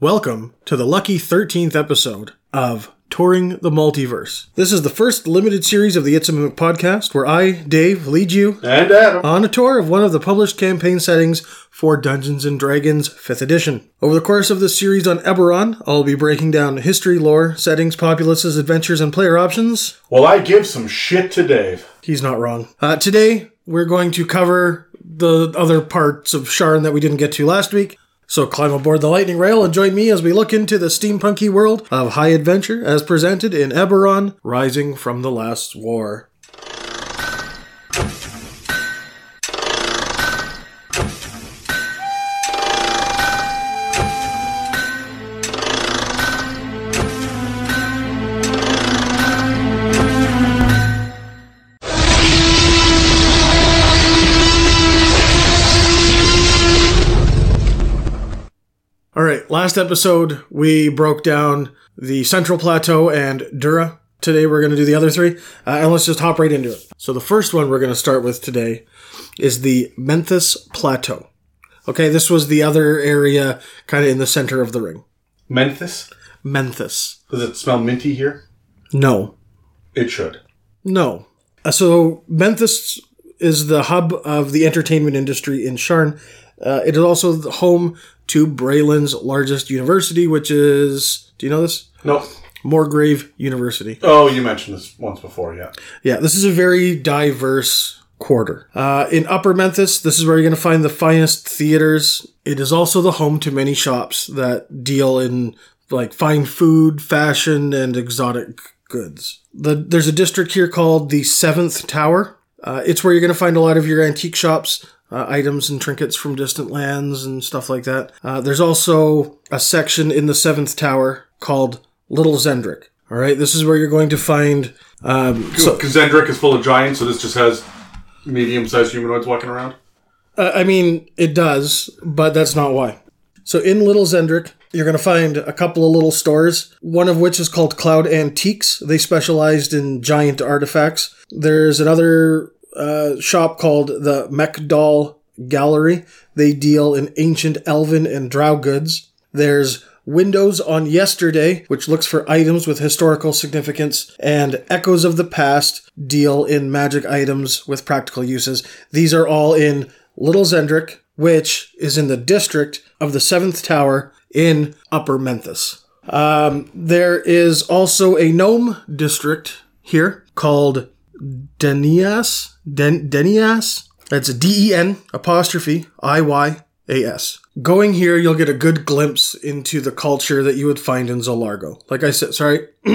Welcome to the lucky 13th episode of Touring the Multiverse. This is the first limited series of the It's a Mimic podcast where I, Dave, lead you And Adam. on a tour of one of the published campaign settings for Dungeons and Dragons 5th edition. Over the course of this series on Eberron, I'll be breaking down history, lore, settings, populaces, adventures, and player options. Well, I give some shit to Dave. He's not wrong. Uh, today, we're going to cover the other parts of Sharn that we didn't get to last week. So climb aboard the lightning rail and join me as we look into the steampunky world of high adventure as presented in Eberron, Rising from the Last War. Right, last episode we broke down the Central Plateau and Dura. Today we're going to do the other three, uh, and let's just hop right into it. So the first one we're going to start with today is the Menthis Plateau. Okay, this was the other area kind of in the center of the ring. Menthis? Menthis. Does it smell minty here? No, It should. no. Uh, so Menthis is the hub of the entertainment industry in Sharn. Uh, it is also the home to Breland's largest university, which is. Do you know this? Nope. Morgrave University. Oh, you mentioned this once before, yeah. Yeah, this is a very diverse quarter. Uh, in Upper Menthis, this is where you're going to find the finest theaters. It is also the home to many shops that deal in like fine food, fashion, and exotic goods. The, there's a district here called the Seventh Tower. Uh, it's where you're going to find a lot of your antique shops, uh, items and trinkets from distant lands and stuff like that. Uh, there's also a section in the Seventh Tower called Little Xen'drik. All right, this is where you're going to find. Um, so, Because Xen'drik is full of giants, so this just has medium-sized humanoids walking around. uh, I mean, it does, but that's not why. So in Little Xen'drik, you're going to find a couple of little stores, one of which is called Cloud Antiques. They specialized in giant artifacts. There's another uh, shop called the Mekdal Gallery. They deal in ancient elven and drow goods. There's Windows on Yesterday, which looks for items with historical significance, and Echoes of the Past deal in magic items with practical uses. These are all in Little Xen'drik, which is in the district of the Seventh Tower in Upper Menthis. Um, there is also a gnome district here called Den'iyas. Den- Den'iyas? That's D E N apostrophe I Y A S. Going here, you'll get a good glimpse into the culture that you would find in Zolargo. Like I said, sorry,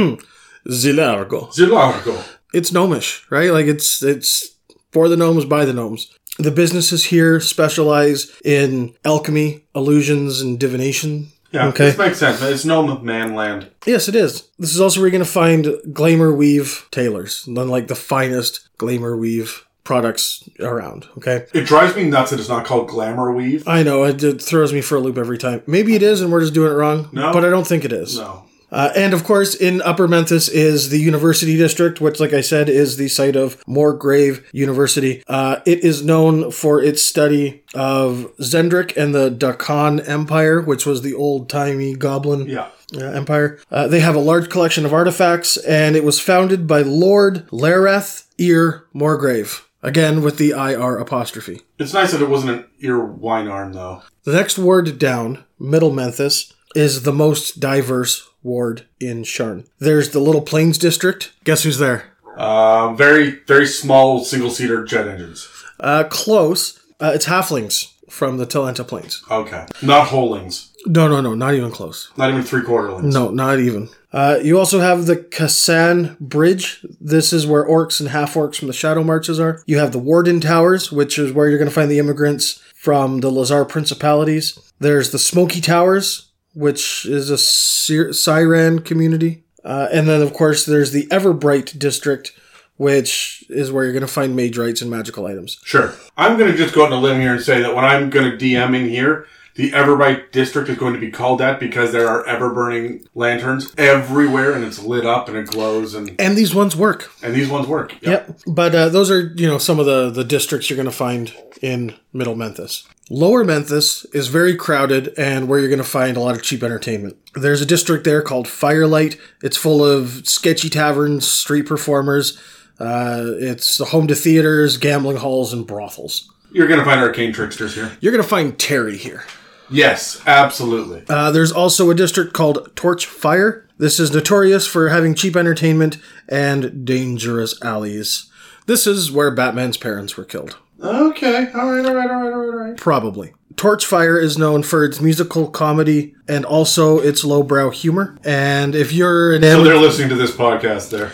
Zilargo. Zilargo. It's gnomish, right? Like it's it's for the gnomes by the gnomes. The businesses here specialize in alchemy, illusions, and divination. Yeah, Okay. this makes sense. It's no man land. Yes, it is. This is also where you're going to find glamour weave tailors, none like the finest glamour weave products around. Okay, It drives me nuts that it's not called glamour weave. I know it, it throws me for a loop every time. Maybe it is, and we're just doing it wrong. No. but I don't think it is. No. Uh, and of course, in Upper Menthis is the University District, which, like I said, is the site of Morgrave University. Uh, it is known for its study of Xen'drik and the Dhakaan Empire, which was the old timey goblin Yeah. uh, Empire. Uh, they have a large collection of artifacts, and it was founded by Lord Lareth Ear Moorgrave. Again, with the IR apostrophe. It's nice that it wasn't an ear wine arm, though. The next ward down, Middle Menthis, is the most diverse ward in Sharn. There's the Little Plains District. Guess who's there? Um, very, very small single-seater jet engines. Uh, close. Uh, it's halflings from the Talenta Plains. Okay. Not holings. No, no, no, not even close. Not even three-quarterlings. No, not even. Uh, you also have the Kassan Bridge. This is where orcs and half orcs from the Shadow Marches are. You have the Warden Towers, which is where you're going to find the immigrants from the Lhazaar Principalities. There's the Smoky Towers, which is a Cyran community. Uh, and then, of course, there's the Everbright District, which is where you're going to find mage rights and magical items. Sure. I'm going to just go on a limb here and say that when I'm going to DM in here, the Everbright district is going to be called that because there are ever burning lanterns everywhere and it's lit up and it glows and And these ones work. and these ones work. Yeah. Yep. But uh, those are, you know, some of the, the districts you're going to find in Middle Menthis. Lower Menthis is very crowded and where you're going to find a lot of cheap entertainment. There's a district there called Firelight. It's full of sketchy taverns, street performers. Uh, it's the home to theaters, gambling halls, and brothels. You're going to find arcane tricksters here. You're going to find Terry here. Yes, absolutely. Uh, there's also a district called Torch Fire. This is notorious for having cheap entertainment and dangerous alleys. This is where Batman's parents were killed. Okay. All right. All right. All right. All right. Probably. Torchfire is known for its musical comedy and also its lowbrow humor. And if you're an So they're listening to this podcast there.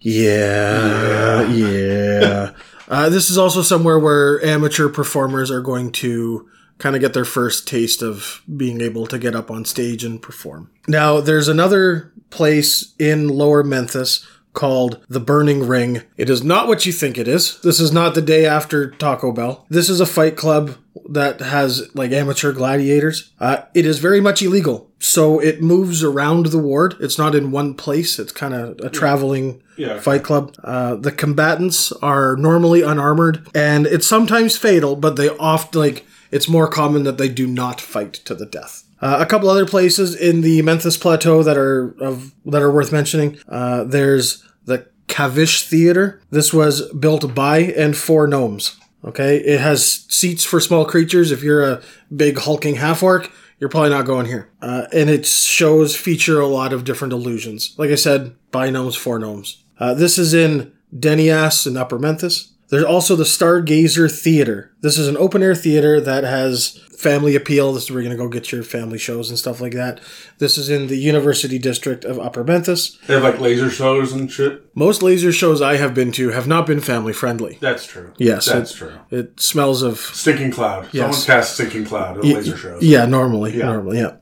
yeah, yeah. uh, this is also somewhere where amateur performers are going to kind of get their first taste of being able to get up on stage and perform. Now, there's another place in Lower Menthis called the Burning Ring. It is not what you think it is. This is not the day after Taco Bell. This is a fight club that has like amateur gladiators. Uh, it is very much illegal. So it moves around the ward. It's not in one place. It's kind of a traveling Yeah. fight club. Uh, the combatants are normally unarmored, and it's sometimes fatal, but they often like it's more common that they do not fight to the death. Uh, a couple other places in the Menthis Plateau that are of that are worth mentioning. Uh, there's the Kavish Theater. This was built by and for gnomes. Okay, it has seats for small creatures. If you're a big hulking half orc, you're probably not going here. Uh, and its shows feature a lot of different illusions. Like I said, by gnomes for gnomes. Uh, this is in Den'iyas in Upper Menthis. There's also the Stargazer Theater. This is an open air theater that has family appeal. This is where you're going to go get your family shows and stuff like that. This is in the University District of Upper Menthis. They have like laser shows and shit. Most laser shows I have been to have not been family friendly. That's true. Yes, That's it- true. It smells of Stinking Cloud. Someone cast Stinking Cloud at laser shows. Yeah, normally. Yeah. Normally, yeah.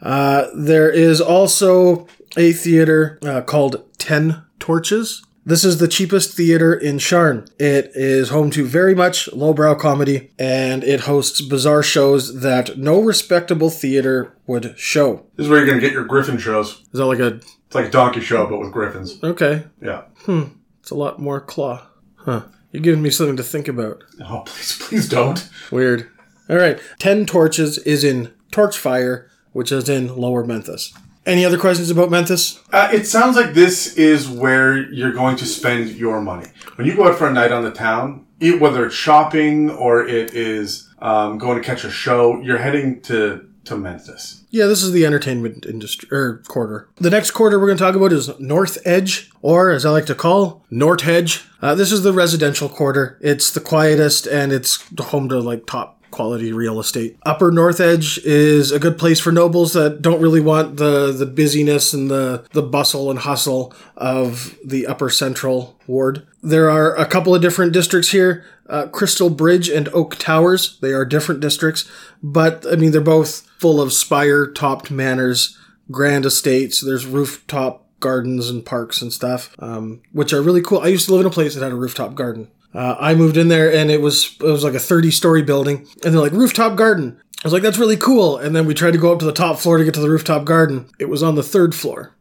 Uh, there is also a theater uh, called Ten Torches. This is the cheapest theater in Sharn. It is home to very much lowbrow comedy, and it hosts bizarre shows that no respectable theater would show. This is where you're going to get your Griffin shows. Is that like a It's like a donkey show, but with griffins. okay? Yeah. Hmm. It's a lot more claw, huh? You're giving me something to think about. Oh, please, please don't. Weird. All right, Ten Torches is in Torchfire, which is in Lower Menthis. Any other questions about Menthis? Uh, it sounds like this is where you're going to spend your money. When you go out for a night on the town, e- whether it's shopping or it is um, going to catch a show, you're heading to, to Menthis. Yeah, this is the entertainment industry or quarter. The next quarter we're going to talk about is North Edge, or as I like to call, North Edge. Uh, this is the residential quarter. It's the quietest and it's the home to like top quality real estate. Upper North Edge is a good place for nobles that don't really want the the busyness and the the bustle and hustle of the Upper Central ward. There are a couple of different districts here. Uh, Crystal Bridge and Oak Towers. They are different districts, but I mean they're both full of spire-topped manors, grand estates. There's rooftop gardens and parks and stuff, um, which are really cool. I used to live in a place that had a rooftop garden. Uh, I moved in there and it was it was like a 30 story building, and they're like rooftop garden. I was like, that's really cool. And then we tried to go up to the top floor to get to the rooftop garden. It was on the third floor.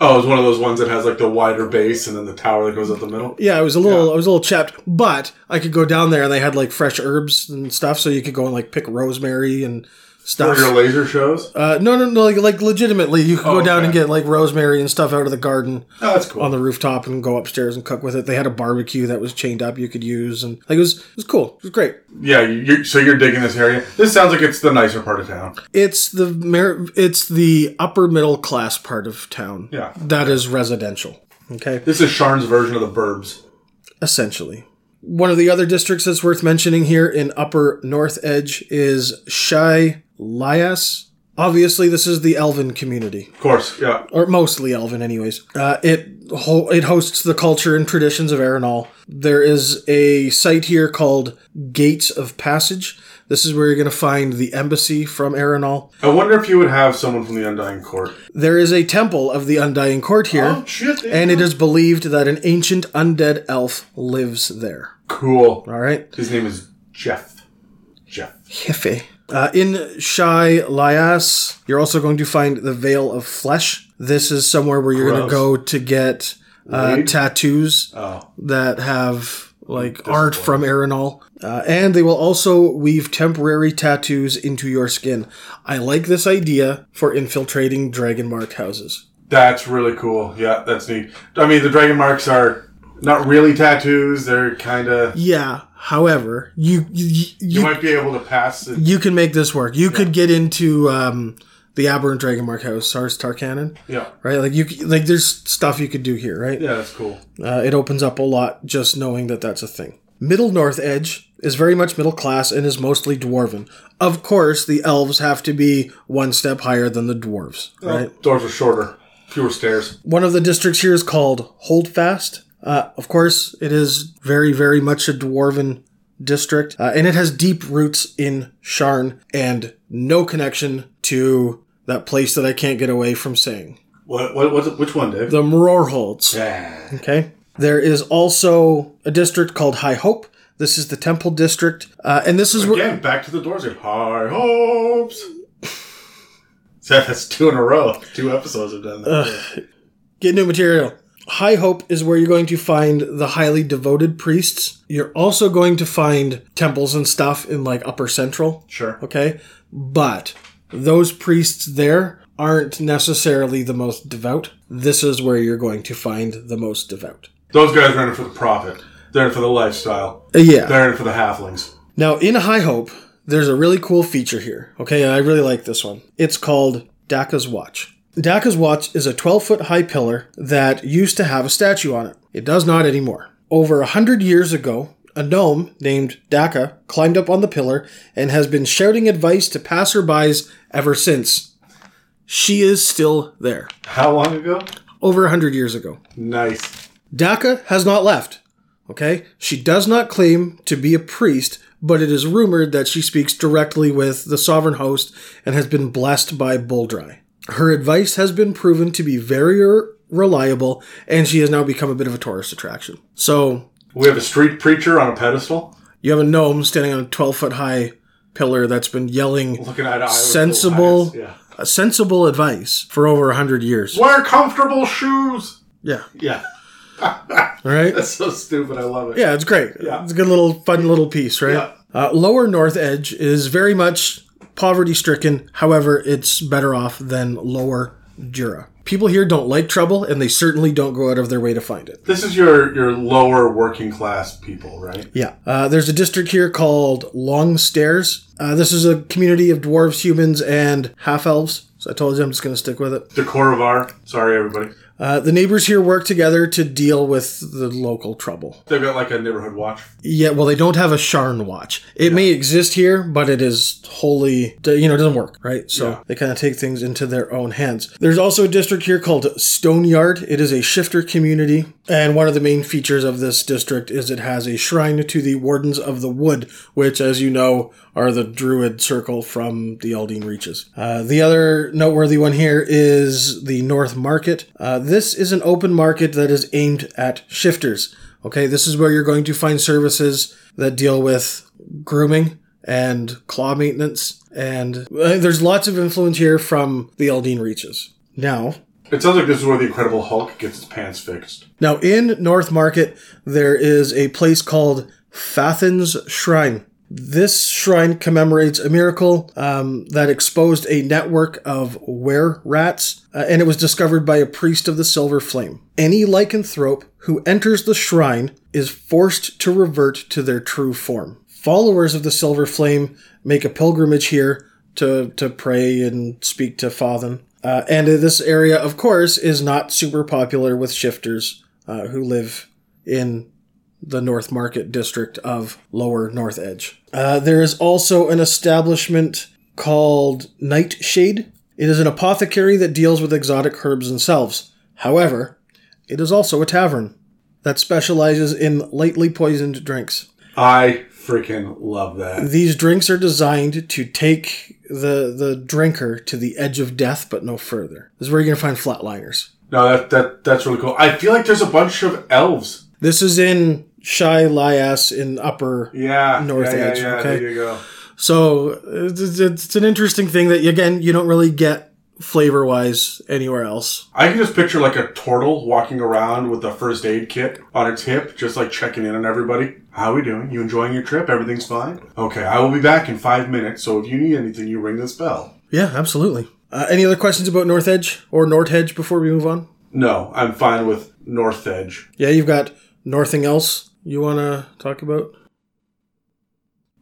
Oh, it was one of those ones that has like the wider base and then the tower that goes up the middle. Yeah, it was a little, I was a little chapped, but I could go down there and they had like fresh herbs and stuff, so you could go and like pick rosemary and For stuff. your laser shows. Uh, no, no, no, like, like legitimately, you could go Oh, down okay. and get like rosemary and stuff out of the garden Oh, that's cool. on the rooftop and go upstairs and cook with it. They had a barbecue that was chained up you could use, and like it was, it was cool. It was great. yeah, you so you're digging this area. This sounds like it's the nicer part of town. It's the mer- it's the upper middle class part of town. Yeah. that is residential. Okay, This is Sharn's version of the Burbs. essentially. One of the other districts that's worth mentioning here in Upper North Edge is Shai Lias. Obviously, this is the Elven community, Of course, yeah. or mostly Elven, anyways. Uh, it ho- it hosts the culture and traditions of Aerenal. There is a site here called Gates of Passage. This is where you're going to find the embassy from Aerenal. I wonder if you would have someone from the Undying Court. There is a temple of the Undying Court here. Oh, shit! and it is believed that an ancient undead elf lives there. cool. All right, His name is Jeff. Jeff. Hefe. Uh, in Shae Lias, you're also going to find the Veil of Flesh. This is somewhere where you're going to go to get uh, Weed? tattoos Oh, that have like art from Aerenal. Uh, and they will also weave temporary tattoos into your skin. I like this idea for infiltrating dragon marked houses. that's really cool. Yeah, that's neat. I mean, the dragon marks are not really tattoos. They're kind of. Yeah. However, you you you, You might be able to pass it. you can make this work. You could get into um, the Aberrant Dragon Mark house, Sars Tarkanan, Yeah. right? Like you like there's stuff you could do here, right? Yeah, that's cool. Uh, it opens up a lot just knowing that that's a thing. Middle North Edge is very much middle class and is mostly dwarven. Of course, the elves have to be one step higher than the dwarves, right? dwarves are shorter, fewer stairs. One of the districts here is called Holdfast. Uh, of course, it is very, very much a dwarven district, uh, and it has deep roots in Sharn and no connection to that place that I can't get away from saying. What? What? What's it, which one, Dave? The Mror Holds. yeah. Okay. There is also a district called High Hope. This is the Temple District, uh, and this is where Again, back to the doors. Here. High hopes. That's two in a row. Two episodes have done that. get new material. High Hope is where you're going to find the highly devoted priests. You're also going to find temples and stuff in like Upper Central. Sure. Okay, but those priests there aren't necessarily the most devout. This is where you're going to find the most devout. Those guys are in it for the profit. They're in it for the lifestyle. Uh, yeah. They're in it for the halflings. Now, in High Hope, there's a really cool feature here. Okay, I really like this one. It's called Daka's Watch. Daka's Watch is a 12 foot high pillar that used to have a statue on it. It does not anymore. Over a hundred years ago, a gnome named Daka climbed up on the pillar and has been shouting advice to passerbys ever since. She is still there. How long ago? Over a hundred years ago. Nice. Daka has not left. Okay? She does not claim to be a priest, but it is rumored that she speaks directly with the sovereign host and has been blessed by Boldrei. Her advice has been proven to be very reliable, and she has now become a bit of a tourist attraction. So, We have a street preacher on a pedestal you have a gnome standing on a 12 foot high pillar that's been yelling sensible. Yeah. sensible advice for over a 100 years. Wear comfortable shoes. Yeah. Yeah. All right? That's so stupid. I love it. Yeah, it's great. Yeah. It's a good little, fun little piece, right? Yeah. Uh, Lower North Edge is very much poverty stricken. However, it's better off than Lower Dura. People here don't like trouble, and they certainly don't go out of their way to find it. This is your your lower working class people, right? Yeah. Uh, there's a district here called Long Stairs. Uh, this is a community of dwarves, humans, and half elves. So I told you I'm just going to stick with it. The Korovar. Sorry, everybody. Uh, the neighbors here work together to deal with the local trouble. They've got like a neighborhood watch. Yeah, well, they don't have a Sharn watch. It may exist here, but it is wholly, you know, it doesn't work, right? So Yeah. they kind of take things into their own hands. There's also a district here called Stoneyard. It is a shifter community, and one of the main features of this district is it has a shrine to the Wardens of the Wood, which, as you know, are the Druid Circle from the Eldeen Reaches. Uh, the other noteworthy one here is the North Market. Uh, this is an open market that is aimed at shifters. Okay, this is where you're going to find services that deal with grooming and claw maintenance, and uh, there's lots of influence here from the Eldeen Reaches. Now, It sounds like this is where the Incredible Hulk gets its pants fixed. now in North Market, there is a place called Fathen's Shrine. This shrine commemorates a miracle um, that exposed a network of were rats, uh, and it was discovered by a priest of the Silver Flame. Any lycanthrope who enters the shrine is forced to revert to their true form. Followers of the Silver Flame make a pilgrimage here to, to pray and speak to Fathen. Uh, and this area, of course, is not super popular with shifters uh, who live in the North Market district of Lower North Edge. Uh, there is also an establishment called Nightshade. It is an apothecary that deals with exotic herbs and salves. However, it is also a tavern that specializes in lightly poisoned drinks. I freaking love that. These drinks are designed to take the the drinker to the edge of death, but no further. This is where you're gonna find flatliners. No, that, that that's really cool. I feel like there's a bunch of elves. This is in Shae Lias in Upper Yeah. North yeah, yeah, Edge, Yeah, okay. There you go. So it's, it's an interesting thing that again you don't really get flavor wise anywhere else. I can just picture like a turtle walking around with a first aid kit on its hip, just like checking in on everybody. How are we doing? You enjoying your trip? Everything's fine? Okay, I will be back in five minutes, so if you need anything, you ring this bell. Yeah, absolutely. Uh, any other questions about North Edge or North Edge before we move on? No, I'm fine with North Edge. Yeah, you've got nothing else you want to talk about?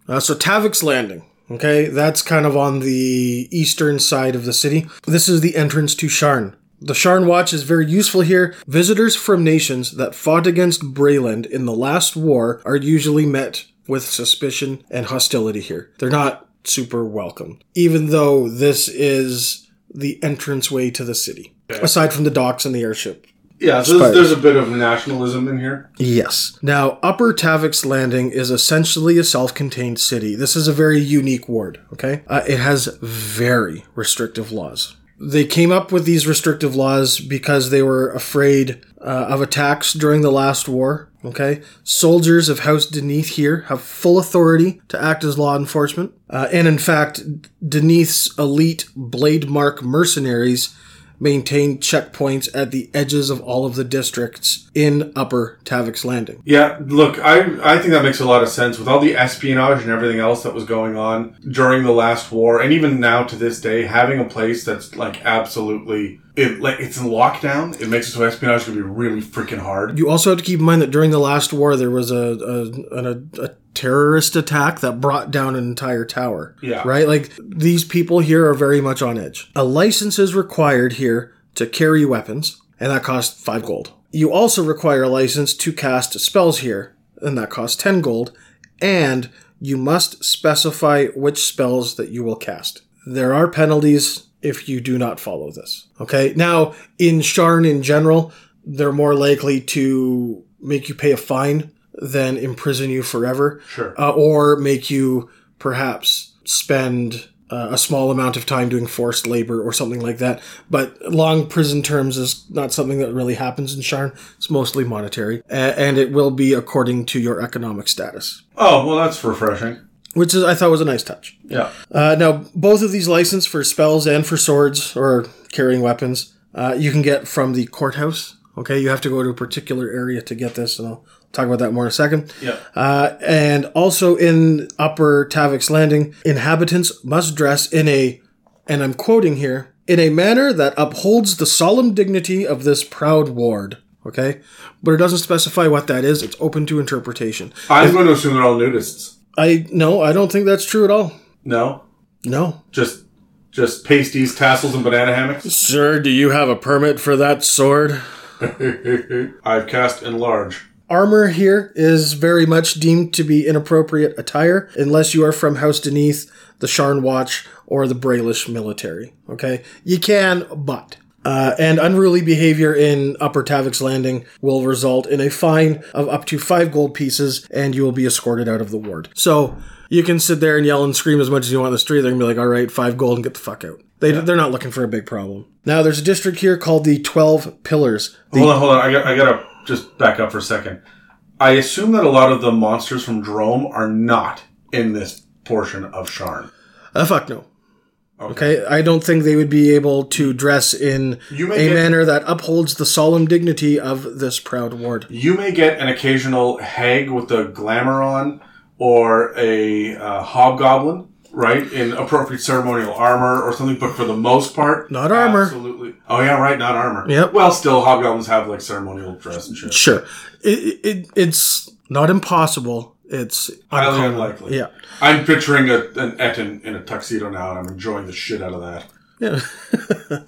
Uh, so Tavick's Landing. Okay, that's kind of on the eastern side of the city. This is the entrance to Sharn. The Sharn Watch is very useful here. Visitors from nations that fought against Breland in the last war are usually met with suspicion and hostility here. They're not super welcome, even though this is the entranceway to the city, aside from the docks and the airship. Yeah, so there's, there's a bit of nationalism in here. Yes. Now, Upper Tavick's Landing is essentially a self contained city. This is a very unique ward, okay? Uh, it has very restrictive laws. They came up with these restrictive laws because they were afraid uh, of attacks during the last war, okay? Soldiers of House Deneath here have full authority to act as law enforcement. Uh, and in fact, Deneath's elite Blade Mark mercenaries maintain checkpoints at the edges of all of the districts in Upper Tavick's Landing. Yeah, look, I I think that makes a lot of sense with all the espionage and everything else that was going on during the last war, and even now to this day, having a place that's like absolutely it like it's in lockdown. It makes it so espionage gonna be really freaking hard. You also have to keep in mind that during the last war, there was a a, a, a terrorist attack that brought down an entire tower. Yeah. Right? Like these people here are very much on edge. A license is required here to carry weapons, and that costs five gold. You also require a license to cast spells here, and that costs 10 gold, and you must specify which spells that you will cast. There are penalties if you do not follow this. Okay? Now, in Sharn in general, they're more likely to make you pay a fine than imprison you forever. Sure. Uh, or make you perhaps spend uh, a small amount of time doing forced labor or something like that. But long prison terms is not something that really happens in Sharn. It's mostly monetary, a- and it will be according to your economic status, Oh well, that's refreshing. Which is I thought was a nice touch. Yeah. Uh, now, both of these license for spells and for swords or carrying weapons, uh, you can get from the courthouse. Okay, you have to go to a particular area to get this, and I'll talk about that more in a second. Yeah. Uh, and also in Upper Tavick's Landing, inhabitants must dress in a, and I'm quoting here, in a manner that upholds the solemn dignity of this proud ward. Okay, but it doesn't specify what that is. It's open to interpretation. I'm going to assume they're all nudists. I no, I don't think that's true at all. No, No, just just pasties, tassels, and banana hammocks. Sir, do you have a permit for that sword? I've cast enlarge. Armor here is very much deemed to be inappropriate attire unless you are from House Deneath, the Sharn Watch, or the Brelish military. Okay? You can, but. Uh, and unruly behavior in Upper Tavick's Landing will result in a fine of up to five gold pieces, and you will be escorted out of the ward. So you can sit there and yell and scream as much as you want in the street. They're gonna be like, "All right, five gold and get the fuck out." They they're not looking for a big problem. Now there's a district here called the Twelve Pillars. The- Hold on, hold on. I got I gotta just back up for a second. I assume that a lot of the monsters from Droaam are not in this portion of Sharn. Uh, fuck no. Okay, I don't think they would be able to dress in a get- manner that upholds the solemn dignity of this proud ward. You may get an occasional hag with the glamour on, or a uh, hobgoblin, right, in appropriate ceremonial armor or something. But for the most part, Not armor. Absolutely. Oh yeah, right. Not armor. Yep. Well, still, hobgoblins have like ceremonial dress and shit. Sure, it, it it's not impossible. It's Highly uncommon. unlikely. Yeah, I'm picturing a, an Ettin in a tuxedo now, and I'm enjoying the shit out of that. yeah.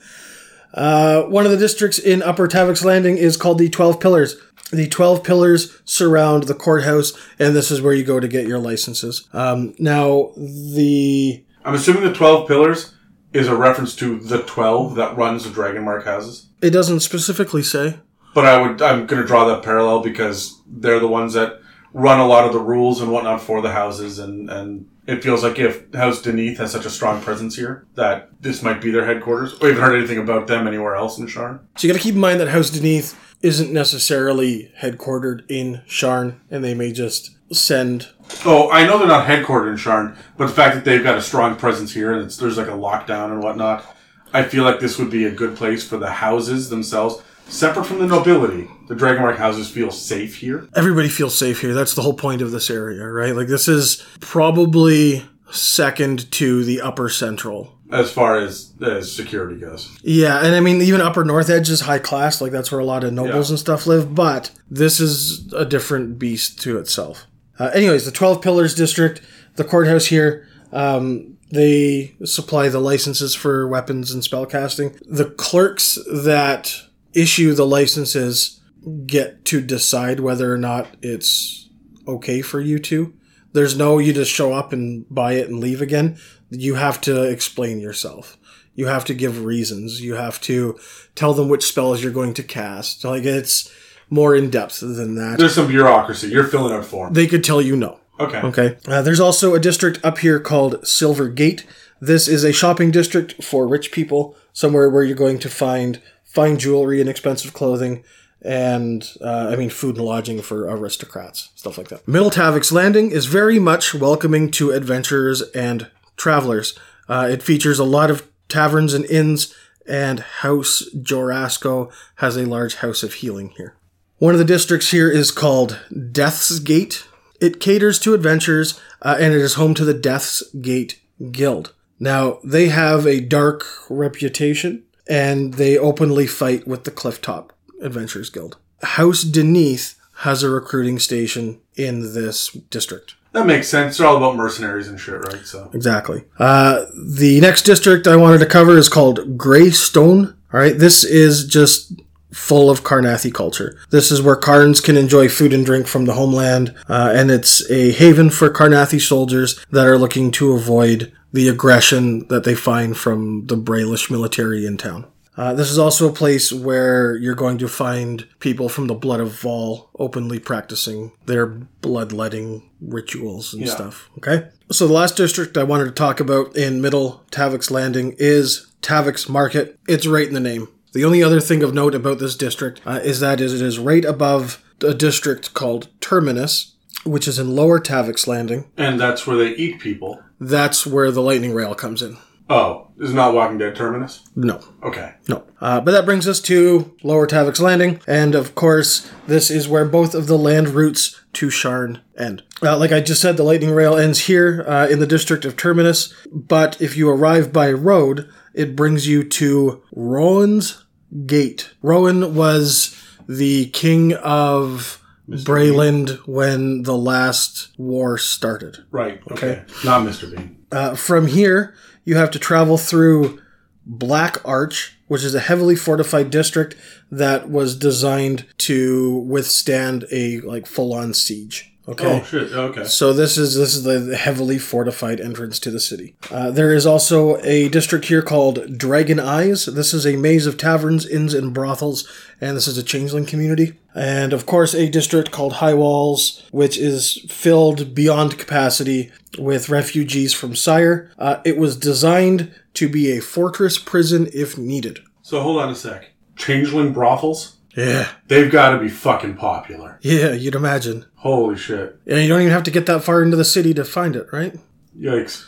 uh, one of the districts in Upper Tavick's Landing is called the Twelve Pillars. The Twelve Pillars surround the courthouse, and this is where you go to get your licenses. Um, now, the I'm assuming the twelve pillars is a reference to the twelve that runs the Dragon Mark houses. it doesn't specifically say. But I would I'm going to draw that parallel because they're the ones that run a lot of the rules and whatnot for the houses, and and it feels like if House Deneath has such a strong presence here that this might be their headquarters. We haven't heard anything about them anywhere else in Sharn. So you got to keep in mind that House Deneath isn't necessarily headquartered in Sharn, and they may just send. Oh, I know they're not headquartered in Sharn, but the fact that they've got a strong presence here and it's, there's like a lockdown and whatnot, I feel like this would be a good place for the houses themselves, separate from the nobility. The Dragonmark houses feel safe here. Everybody feels safe here. That's the whole point of this area, right? Like this is probably second to the upper central. As far as, as security goes. Yeah, and I mean even upper north edge is high class, like that's where a lot of nobles Yeah. and stuff live, but this is a different beast to itself. Uh, anyways, the 12 Pillars District, the courthouse here, um, they supply the licenses for weapons and spellcasting. The clerks that issue the licenses get to decide whether or not it's okay for you to. There's no you just show up and buy it and leave again. You have to explain yourself. You have to give reasons. You have to tell them which spells you're going to cast. Like it's more in depth than that. There's some bureaucracy. You're filling out forms. They could tell you no. Okay. Okay. Uh, there's also a district up here called Silver Gate. This is a shopping district for rich people, somewhere where you're going to find fine jewelry and expensive clothing, and uh, I mean food and lodging for aristocrats, stuff like that. Middle Landing is very much welcoming to adventurers and travelers. Uh, it features a lot of taverns and inns, and House Jorasco has a large house of healing here. One of the districts here is called Death's Gate. It caters to adventurers, uh, and it is home to the Death's Gate Guild. Now, they have a dark reputation, and they openly fight with the Clifftop Adventurers Guild. House Deneath has a recruiting station in this district. That makes sense. They're all about mercenaries and shit, right? So Exactly. Uh, the next district I wanted to cover is called Greystone. All right, this is just full of Karnathi culture. This is where Karns can enjoy food and drink from the homeland, uh, and it's a haven for Karnathi soldiers that are looking to avoid the aggression that they find from the Brelish military in town. Uh, this is also a place where you're going to find people from the Blood of Vol openly practicing their bloodletting rituals and Yeah. stuff. Okay? So the last district I wanted to talk about in Middle Tavick's Landing is Tavick's Market. It's right in the name. The only other thing of note about this district uh, is that it is right above a district called Terminus, which is in Lower Tavick's Landing. and that's where they eat people. That's where the lightning rail comes in. Oh, is not Walking Dead terminus? No. Okay. No. Uh, but that brings us to Lower Tavick's Landing, and of course, this is where both of the land routes to Sharn end. Uh, like I just said, the lightning rail ends here uh, in the district of Terminus, but if you arrive by road, it brings you to Rowan's Gate. Rowan was the king of Breland when the last war started. Right. Okay. Not Mr. Bean. Uh, from here, you have to travel through Black Arch, which is a heavily fortified district that was designed to withstand a like full-on siege. Okay. Oh shit. Okay. So this is this is the heavily fortified entrance to the city. Uh, there is also a district here called Dragon Eyes. This is a maze of taverns, inns, and brothels, and this is a changeling community. And of course, a district called High Walls, which is filled beyond capacity with refugees from Cyre. Uh, it was designed to be a fortress prison if needed. So hold on a sec. Changeling brothels? Yeah, They've got to be fucking popular. yeah, you'd imagine. Holy shit. And you don't even have to get that far into the city to find it, right? Yikes.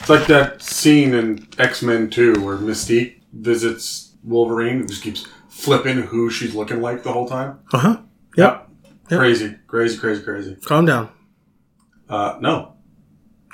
It's like that scene in X Men 2 where Mystique visits Wolverine and just keeps flipping who she's looking like the whole time. Uh huh. Yep. Yep. Crazy, crazy, crazy, crazy. Calm down. Uh, no.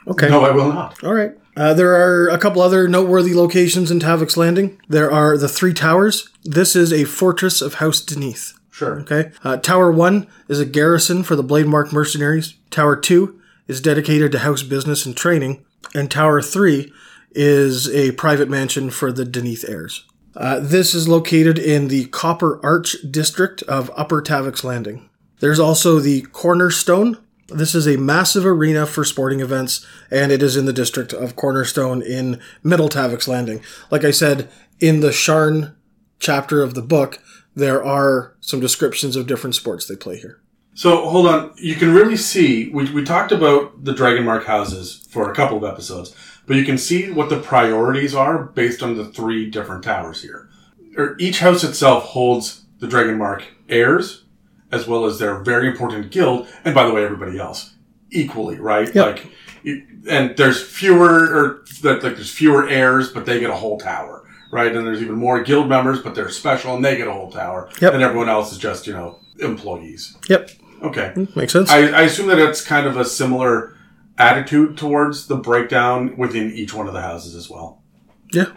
Okay. No, I will not. All right. Uh, there are a couple other noteworthy locations in Tavick's Landing. There are the Three Towers. This is a fortress of House Deneath. Sure. Okay. Uh, Tower 1 is a garrison for the Blademark mercenaries. Tower 2 is dedicated to house business and training. And Tower 3 is a private mansion for the Deneath heirs. Uh, this is located in the Copper Arch district of Upper Tavick's Landing. There's also the Cornerstone. This is a massive arena for sporting events, and it is in the district of Cornerstone in Middle Tavick's Landing. Like I said, in the Sharn chapter of the book, there are some descriptions of different sports they play here. So hold on. You can really see, we, we talked about the Dragonmark houses for a couple of episodes, but you can see what the priorities are based on the three different towers here. Or each house itself holds the Dragonmark heirs, as well as their very important guild, and by the way, everybody else. equally, right? Yep. Like, and there's fewer, or like like there's fewer heirs, but they get a whole tower, right? And there's even more guild members, but they're special and they get a whole tower. Yep. And everyone else is just you know employees. Yep. Okay. Mm, makes sense. I, I assume that it's kind of a similar attitude towards the breakdown within each one of the houses as well. Yeah,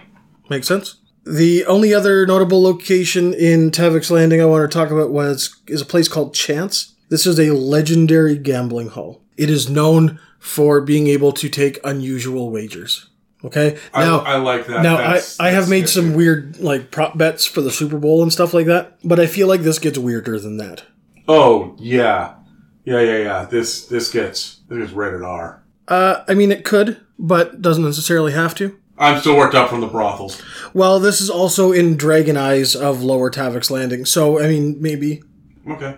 makes sense. The only other notable location in Tavick's Landing I want to talk about was is a place called Chance. This is a legendary gambling hall. It is known for being able to take unusual wagers. Okay, now I, I like that. now I, That's- I have that's made good. some weird like prop bets for the Super Bowl and stuff like that, but I feel like this gets weirder than that. Oh yeah, yeah, yeah, yeah. This this gets this gets rated R. Uh, I mean, it could, but doesn't necessarily have to. I'm still worked up from the brothels. Well, this is also in Dragon Eyes of Lower Tavick's Landing, so I mean, maybe Okay.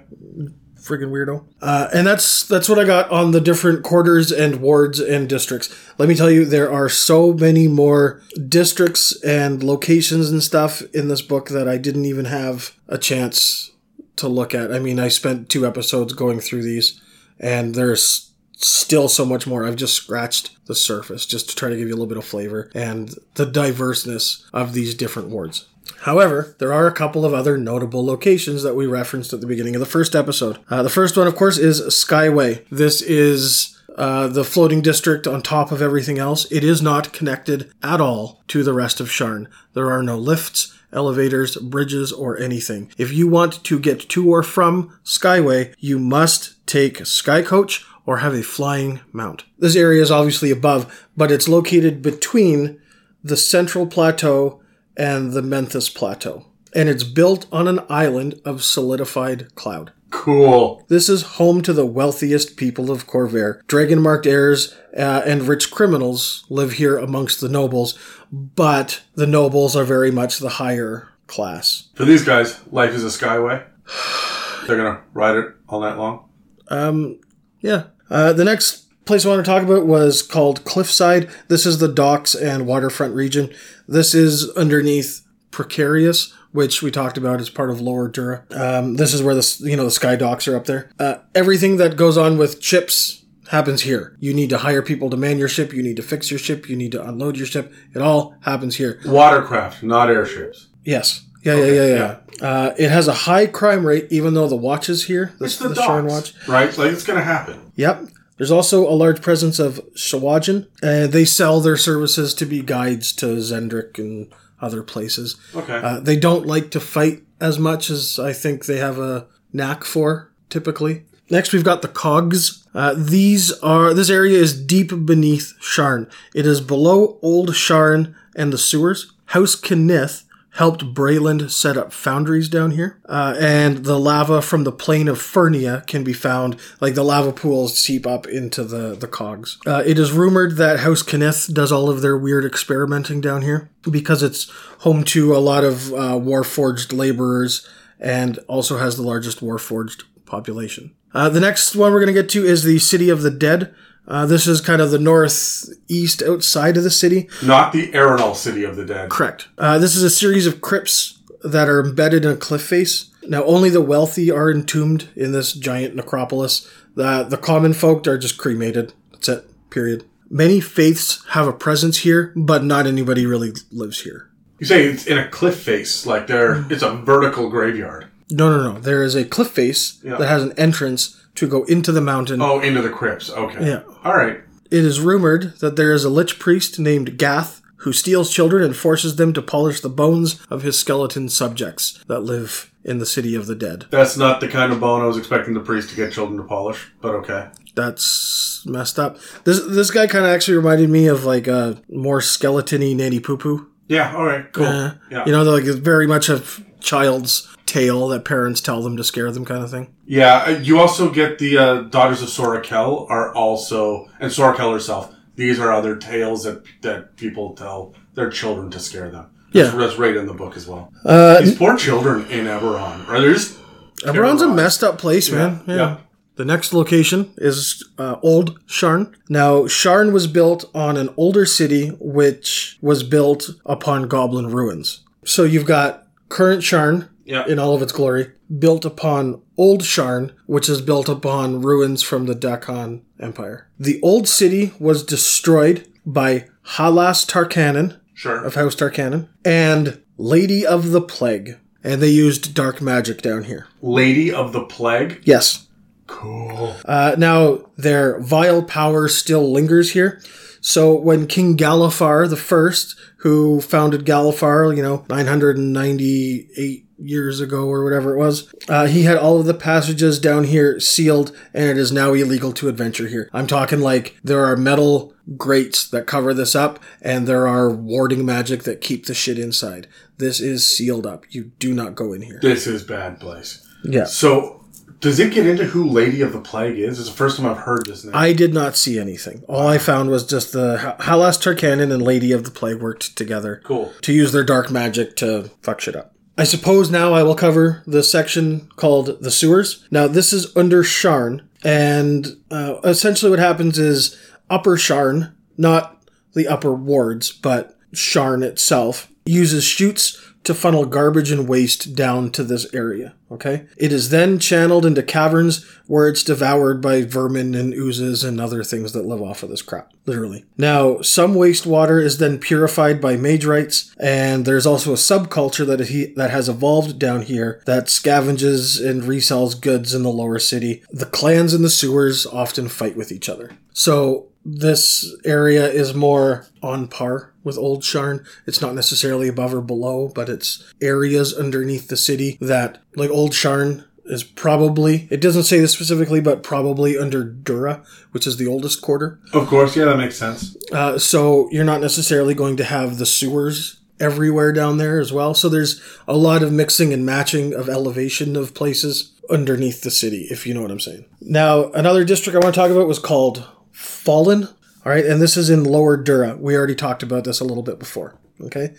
friggin' weirdo. Uh, and that's that's what I got on the different quarters and wards and districts. Let me tell you, there are so many more districts and locations and stuff in this book that I didn't even have a chance to look at. I mean, I spent two episodes going through these, and there's still so much more. I've just scratched the surface just to try to give you a little bit of flavor and the diverseness of these different wards. However, there are a couple of other notable locations that we referenced at the beginning of the first episode. Uh, the first one, of course, is Skyway. This is uh, the floating district on top of everything else. It is not connected at all to the rest of Sharn. There are no lifts, elevators, bridges, or anything. If you want to get to or from Skyway, you must take Skycoach or have a flying mount. This area is obviously above, but it's located between the Central Plateau and the Menthis Plateau. And it's built on an island of solidified cloud. Cool. This is home to the wealthiest people of Corvair. Dragon marked heirs uh, and rich criminals live here amongst the nobles, but the nobles are very much the higher class. For these guys, life is a skyway. They're gonna ride it all night long. Um, yeah. Uh, the next place I want to talk about was called Cliffside. This is the docks and waterfront region. This is underneath Precarious, which we talked about as part of Lower Dura. Um, this is where the you know the sky docks are up there. Uh, everything that goes on with chips happens here. You need to hire people to man your ship. You need to fix your ship. You need to unload your ship. It all happens here. Watercraft, not airships. Yes. Yeah, yeah, yeah, yeah. Uh, it has a high crime rate, even though the watch is here. It's the, Sharn watch, right? Like it's gonna happen. Yep. There's also a large presence of Sahuagin, and they sell their services to be guides to Xen'drik and other places. Okay. Uh, they don't like to fight as much as I think they have a knack for, typically. Next, we've got the Cogs. Uh, these are this area is deep beneath Sharn. It is below Old Sharn and the sewers. House Cannith helped Breland set up foundries down here, uh, and the lava from the plain of Fernia can be found. Like the lava pools seep up into the the cogs. Uh, it is rumored that House Cannith does all of their weird experimenting down here because it's home to a lot of uh, warforged laborers and also has the largest warforged population. Uh, the next one we're going to get to is the City of the Dead. Uh, this is kind of the northeast outside of the city. Not the Aerenal City of the Dead. Correct. Uh, this is a series of crypts that are embedded in a cliff face. Now, only the wealthy are entombed in this giant necropolis. The, the common folk are just cremated. That's it. Period. Many faiths have a presence here, but not anybody really lives here. You say it's in a cliff face, like there, it's a vertical graveyard. No, no, no. There is a cliff face Yeah. that has an entrance to go into the mountain. Oh, into the crypts. Okay. Yeah. All right. It is rumored that there is a lich priest named Gath who steals children and forces them to polish the bones of his skeleton subjects that live in the city of the dead. That's not the kind of bone I was expecting the priest to get children to polish, but okay. That's messed up. This this guy kind of actually reminded me of like a more skeletony nanny poo poo. Yeah. All right. Cool. Uh, yeah. You know, like it's very much a child's tale that parents tell them to scare them, kind of thing. Yeah, uh, you also get the uh, daughters of Sora Kell are also, and Sora Kell herself. These are other tales that that people tell their children to scare them. Yeah. that's, that's right in the book as well. Uh, These poor children in Eberron, are they just Everyone's a messed up place, man. Yeah, Yeah. yeah. The next location is uh, Old Sharn. Now, Sharn was built on an older city which was built upon goblin ruins. So you've got current Sharn, Yeah. in all of its glory, built upon Old Sharn, which is built upon ruins from the Dhakaan Empire. The old city was destroyed by Halas Tarkanan Sure. of House Tarkanan and Lady of the Plague. And they used dark magic down here. Lady of the Plague. Yes. Cool. Uh, now, their vile power still lingers here. So when King Galifar the First, who founded Galifar, you know, 998 years ago or whatever it was, uh, he had all of the passages down here sealed, and it is now illegal to adventure here. I'm talking like there are metal grates that cover this up, and there are warding magic that keep the shit inside. This is sealed up. You do not go in here. This is bad place. Yeah. So, does it get into who Lady of the Plague is? It's the first time I've heard this name. I did not see anything. All I found was just the Ha- Halas Tarkanan and Lady of the Plague worked together cool. to use their dark magic to fuck shit up. I suppose now I will cover the section called the sewers. Now, this is under Sharn, and uh, essentially what happens is Upper Sharn, not the upper wards, but Sharn itself, uses chutes to funnel garbage and waste down to this area. Okay? It is then channeled into caverns where it's devoured by vermin and oozes and other things that live off of this crap. Literally. Now, some wastewater is then purified by magewrights, and there's also a subculture that he, that has evolved down here that scavenges and resells goods in the lower city. The clans in the sewers often fight with each other. So this area is more on par with Old Sharn. It's not necessarily above or below, but it's areas underneath the city that, like Old Sharn, is probably, it doesn't say this specifically, but probably under Dura, which is the oldest quarter. Of course, yeah, that makes sense. Uh, so you're not necessarily going to have the sewers everywhere down there as well. So there's a lot of mixing and matching of elevation of places underneath the city, if you know what I'm saying. Now, another district I want to talk about was called Fallen. All right, and this is in Lower Dura. We already talked about this a little bit before. Okay.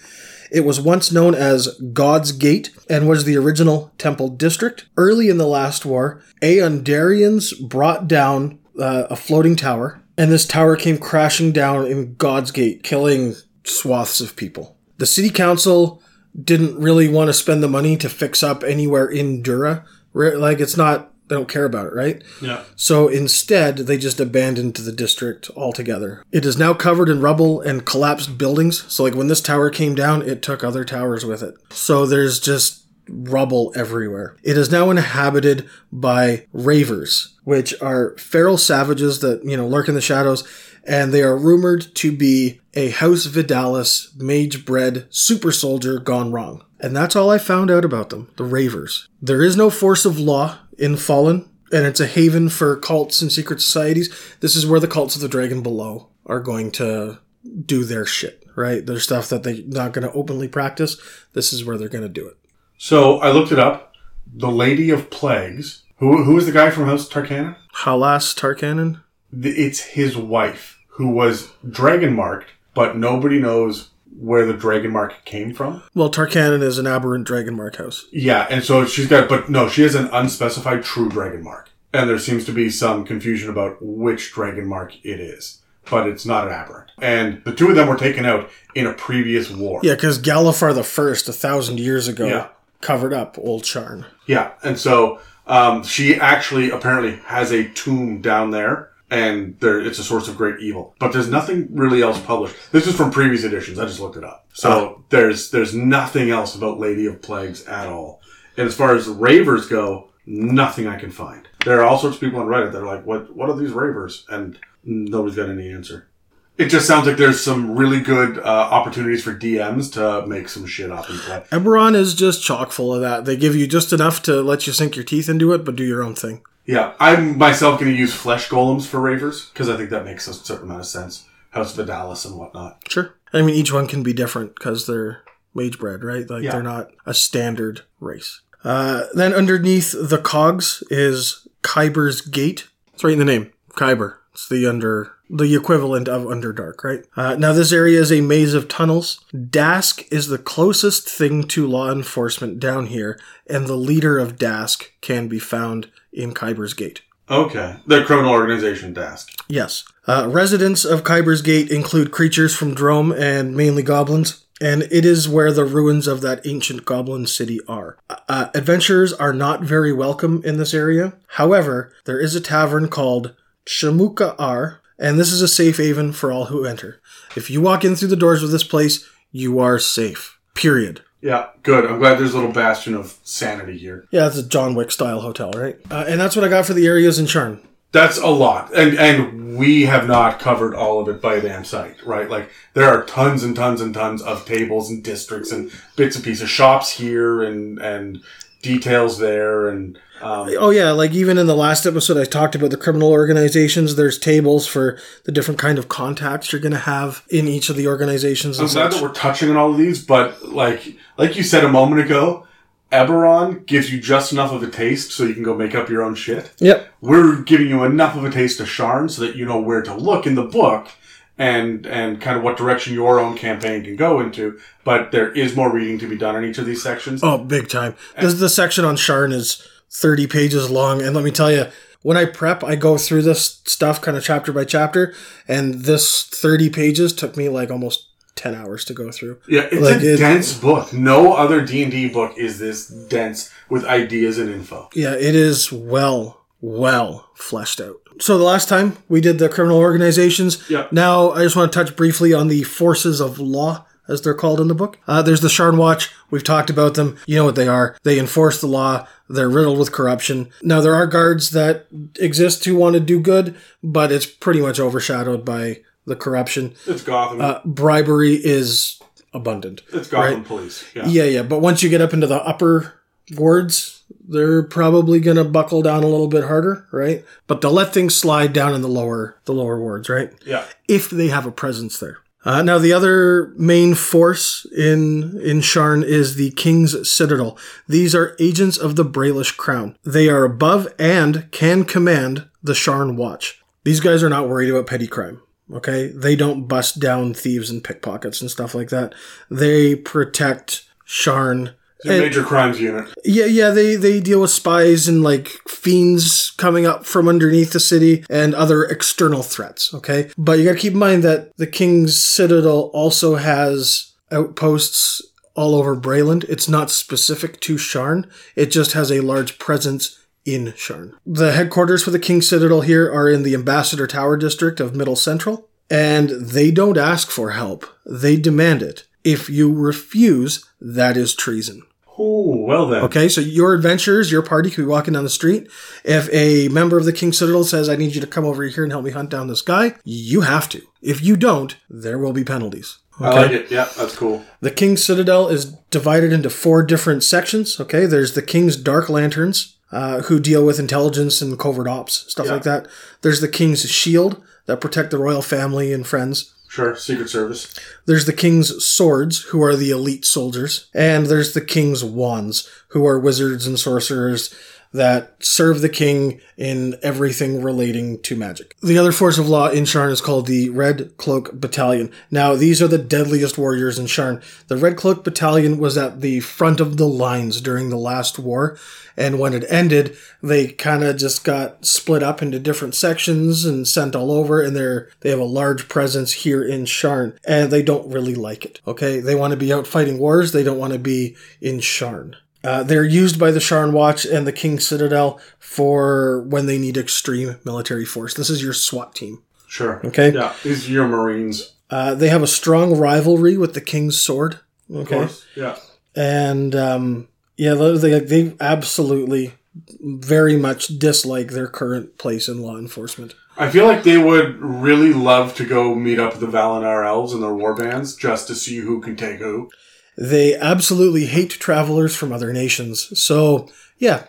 It was once known as God's Gate and was the original temple district. Early in the last war, Aundairians brought down uh, a floating tower, and this tower came crashing down in God's Gate, killing swaths of people. The city council didn't really want to spend the money to fix up anywhere in Dura. Like, it's not, they don't care about it, right? Yeah. So instead, they just abandoned the district altogether. It is now covered in rubble and collapsed buildings. So, like when this tower came down, it took other towers with it. So there's just rubble everywhere. It is now inhabited by ravers, which are feral savages that, you know, lurk in the shadows. And they are rumored to be a House Vadalis mage bred super soldier gone wrong. And that's all I found out about them the ravers. There is no force of law in Fallen, and it's a haven for cults and secret societies. This is where the cults of the dragon below are going to do their shit, right? Their stuff that they're not going to openly practice. This is where they're going to do it. So I looked it up. The Lady of Plagues. Who who is the guy from House Tarkanan? Halas Tarkanan? It's his wife who was dragon marked, but nobody knows where the dragon mark came from. Well, Tarkanan is an aberrant dragon mark house. Yeah, and so she's got, but no, she has an unspecified true dragon mark, and there seems to be some confusion about which dragon mark it is. But it's not an aberrant, and the two of them were taken out in a previous war. Yeah, because Galifar the First, a thousand years ago, Yeah. covered up Old Sharn. Yeah, and so um, she actually apparently has a tomb down there, and there it's a source of great evil. But there's nothing really else published. This is from previous editions. I just looked it up. So there's there's nothing else about Lady of Plagues at all. And as far as ravers go, nothing I can find. There are all sorts of people on Reddit that are like, "What what are these ravers?" And nobody's got any answer. It just sounds like there's some really good uh, opportunities for DMs to make some shit up and play. Eberron is just chock full of that. They give you just enough to let you sink your teeth into it, but do your own thing. Yeah, I'm myself going to use flesh golems for ravers because I think that makes a certain amount of sense. House Vadalis and whatnot. Sure. I mean, each one can be different because they're mage bred, right? Like Yeah. they're not a standard race. Uh, then underneath the cogs is Khyber's Gate. It's right in the name, Khyber. It's the under the equivalent of Underdark, right? Uh, now this area is a maze of tunnels. Daask is the closest thing to law enforcement down here, and the leader of Daask can be found in Khyber's Gate. Okay, the criminal organization Daask. Yes. Uh, residents of Khyber's Gate include creatures from Droaam and mainly goblins. and it is where the ruins of that ancient goblin city are. Uh, adventurers are not very welcome in this area. However, there is a tavern called Shamukaar, and this is a safe haven for all who enter. If you walk in through the doors of this place, you are safe. Period. Yeah, good. I'm glad there's a little bastion of sanity here. Yeah, it's a John Wick style hotel, right? Uh, and that's what I got for the areas in Sharn. That's a lot, and and we have not covered all of it by damn sight, right? Like there are tons and tons and tons of tables and districts and bits and pieces, shops here and and details there, and um, Oh yeah, like even in the last episode, I talked about the criminal organizations. There's tables for the different kind of contacts you're going to have in each of the organizations. I'm And glad that we're touching on all of these, but like like you said a moment ago, Eberron gives you just enough of a taste so you can go make up your own shit. Yep. We're giving you enough of a taste of Sharn so that you know where to look in the book and and kind of what direction your own campaign can go into. But there is more reading to be done in each of these sections. Oh, big time. This the section on Sharn is 30 pages long, and let me tell you, when I prep, I go through this stuff kind of chapter by chapter, and this 30 pages took me like almost 10 hours to go through. Yeah, it's Like, a it- dense book. No other D and D book is this dense with ideas and info. Yeah, it is well, well fleshed out. So the last time we did the criminal organizations. Yeah. Now I just want to touch briefly on the forces of law, as they're called in the book. Uh, there's the Sharn Watch. We've talked about them. You know what they are. They enforce the law. They're riddled with corruption. Now there are guards that exist who want to do good, but it's pretty much overshadowed by the corruption. It's Gotham. Uh, bribery is abundant. it's Gotham right. Police. Yeah. Yeah, yeah. But once you get up into the upper wards, they're probably gonna buckle down a little bit harder, right? But they'll let things slide down in the lower the lower wards, right? yeah. If they have a presence there. Uh, now the other main force in in Sharn is the King's Citadel. These are agents of the Brelish Crown. They are above and can command the Sharn Watch. These guys are not worried about petty crime. Okay, they don't bust down thieves and pickpockets and stuff like that. They protect Sharn. It's a major crimes unit. Yeah, yeah, they they deal with spies and like fiends coming up from underneath the city and other external threats, okay? But you got to keep in mind that the King's Citadel also has outposts all over Breland. It's not specific to Sharn. It just has a large presence in Sharn. The headquarters for the King's Citadel here are in the Ambassador Tower district of Middle Central, and they don't ask for help. They demand it. If you refuse, that is treason. Oh, well then. Okay, so your adventures, your party could be walking down the street. If a member of the King Citadel says, I need you to come over here and help me hunt down this guy, you have to. If you don't, there will be penalties. I like it. Yeah, that's cool. The King's Citadel is divided into four different sections. Okay, there's the King's Dark Lanterns, uh, who deal with intelligence and covert ops, stuff Yeah. like that. There's the King's Shield, that protect the royal family and friends. Sure. Secret Service. There's the king's swords, who are the elite soldiers, and there's the king's wands, who are wizards and sorcerers that serve the king in everything relating to magic. The other force of law in Sharn is called the Red Cloak Battalion. Now, these are the deadliest warriors in Sharn. The Red Cloak Battalion was at the front of the lines during the last war, and when it ended, they kind of just got split up into different sections and sent all over, and they're they have a large presence here in Sharn, and they don't really like it. Okay, they want to be out fighting wars. They don't want to be in Sharn. Uh, they're used by the Sharn Watch and the King's Citadel for when they need extreme military force. This is your SWAT team. Sure. Okay. Yeah. These are your Marines. Uh, they have a strong rivalry with the King's Sword. Of Okay. course. Yeah. and um, yeah, they they absolutely very much dislike their current place in law enforcement. I feel like they would really love to go meet up with the Valenar elves and their war bands just to see who can take who. They absolutely hate travelers from other nations. So yeah,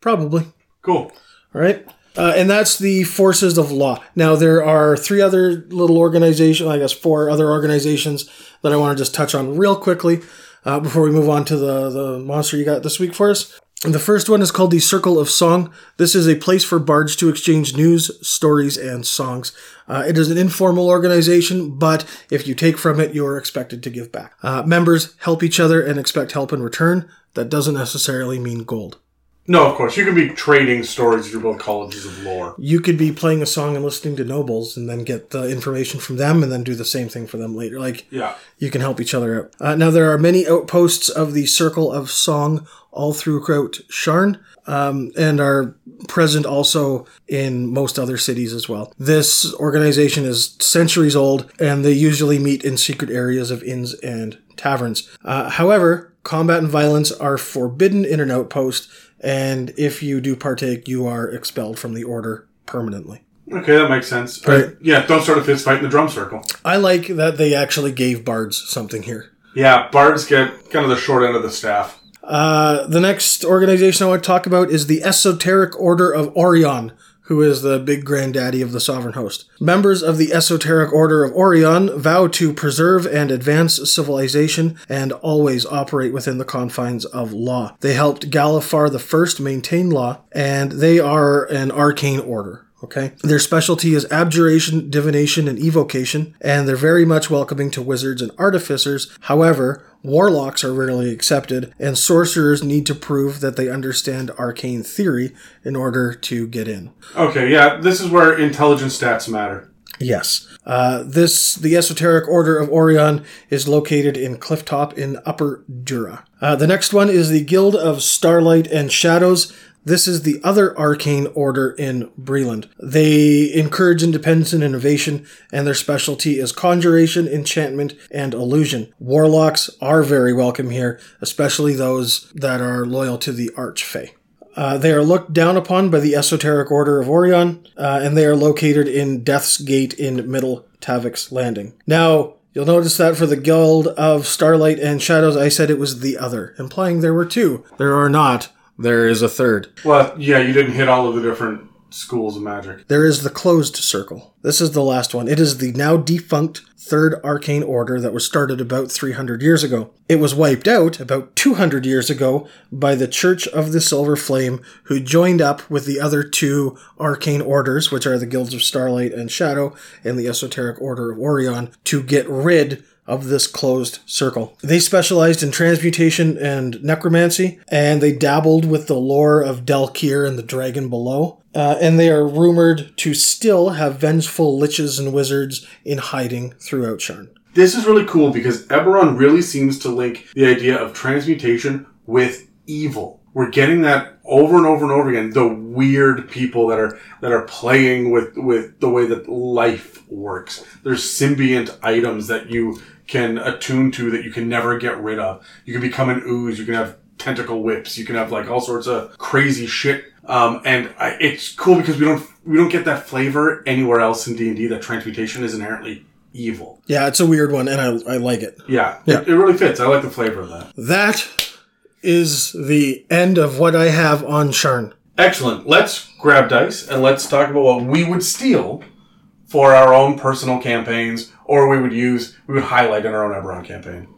probably. Cool. All right. Uh, and that's the forces of law. Now, there are three other little organizations, I guess four other organizations that I want to just touch on real quickly uh, before we move on to the, the monster you got this week for us. The first one is called the Circle of Song. This is a place for bards to exchange news, stories, and songs. Uh, it is an informal organization, but if you take from it, you are expected to give back. Uh, members help each other and expect help in return. That doesn't necessarily mean gold. No, of course. You can be trading stories through both colleges of lore. You could be playing a song and listening to nobles and then get the information from them and then do the same thing for them later. Like, Yeah. you can help each other out. Uh, now, there are many outposts of the Circle of Song all throughout Sharn um, and are present also in most other cities as well. This organization is centuries old and they usually meet in secret areas of inns and taverns. Uh, however, combat and violence are forbidden in an outpost, and if you do partake, you are expelled from the order permanently. Okay, that makes sense. Right. Uh, yeah, don't start a fist fight in the drum circle. I like that they actually gave bards something here. Yeah, bards get kind of the short end of the staff. Uh, the next organization I want to talk about is the Esoteric Order of Orion, who is the big granddaddy of the sovereign host. Members of the Esoteric Order of Orion vow to preserve and advance civilization and always operate within the confines of law. They helped Galifar I maintain law, and they are an arcane order. Okay. Their specialty is abjuration, divination, and evocation, and they're very much welcoming to wizards and artificers. However, warlocks are rarely accepted, and sorcerers need to prove that they understand arcane theory in order to get in. Okay, yeah, this is where intelligence stats matter. Yes. Uh, this, the Esoteric Order of Orion, is located in Clifftop in Upper Dura. Uh, the next one is the Guild of Starlight and Shadows. This is the other arcane order in Breland. They encourage independence and innovation, and their specialty is conjuration, enchantment, and illusion. Warlocks are very welcome here, especially those that are loyal to the Archfey. Uh, they are looked down upon by the Esoteric Order of Orion, uh, and they are located in Death's Gate in Middle Tavick's Landing. Now, you'll notice that for the Guild of Starlight and Shadows, I said it was the other, implying there were two. There are not. There is a third. Well, yeah, you didn't hit all of the different schools of magic. There is the Closed Circle. This is the last one. It is the now defunct Third Arcane Order that was started about 300 years ago. It was wiped out about 200 years ago by the Church of the Silver Flame, who joined up with the other two arcane orders, which are the Guilds of Starlight and Shadow and the Esoteric Order of Orion, to get rid of this closed circle. They specialized in transmutation and necromancy, and they dabbled with the lore of Daelkyr and the dragon below. Uh, and they are rumored to still have vengeful liches and wizards in hiding throughout Sharn. This is really cool because Eberron really seems to link the idea of transmutation with evil. We're getting that over and over and over again. The weird people that are that are playing with with the way that life works. There's symbiont items that you can attune to that you can never get rid of. You can become an ooze. You can have tentacle whips. You can have like all sorts of crazy shit. Um, and I, it's cool because we don't we don't get that flavor anywhere else in D and D. That transmutation is inherently evil. Yeah, it's a weird one, and I, I like it. Yeah, Yeah. It, it really fits. I like the flavor of that. That is the end of what I have on Sharn. Excellent. Let's grab dice and let's talk about what we would steal for our own personal campaigns, or we would use, we would highlight in our own Eberron campaign.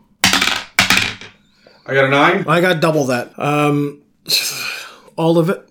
I got a nine. I got double that. Um, all of it.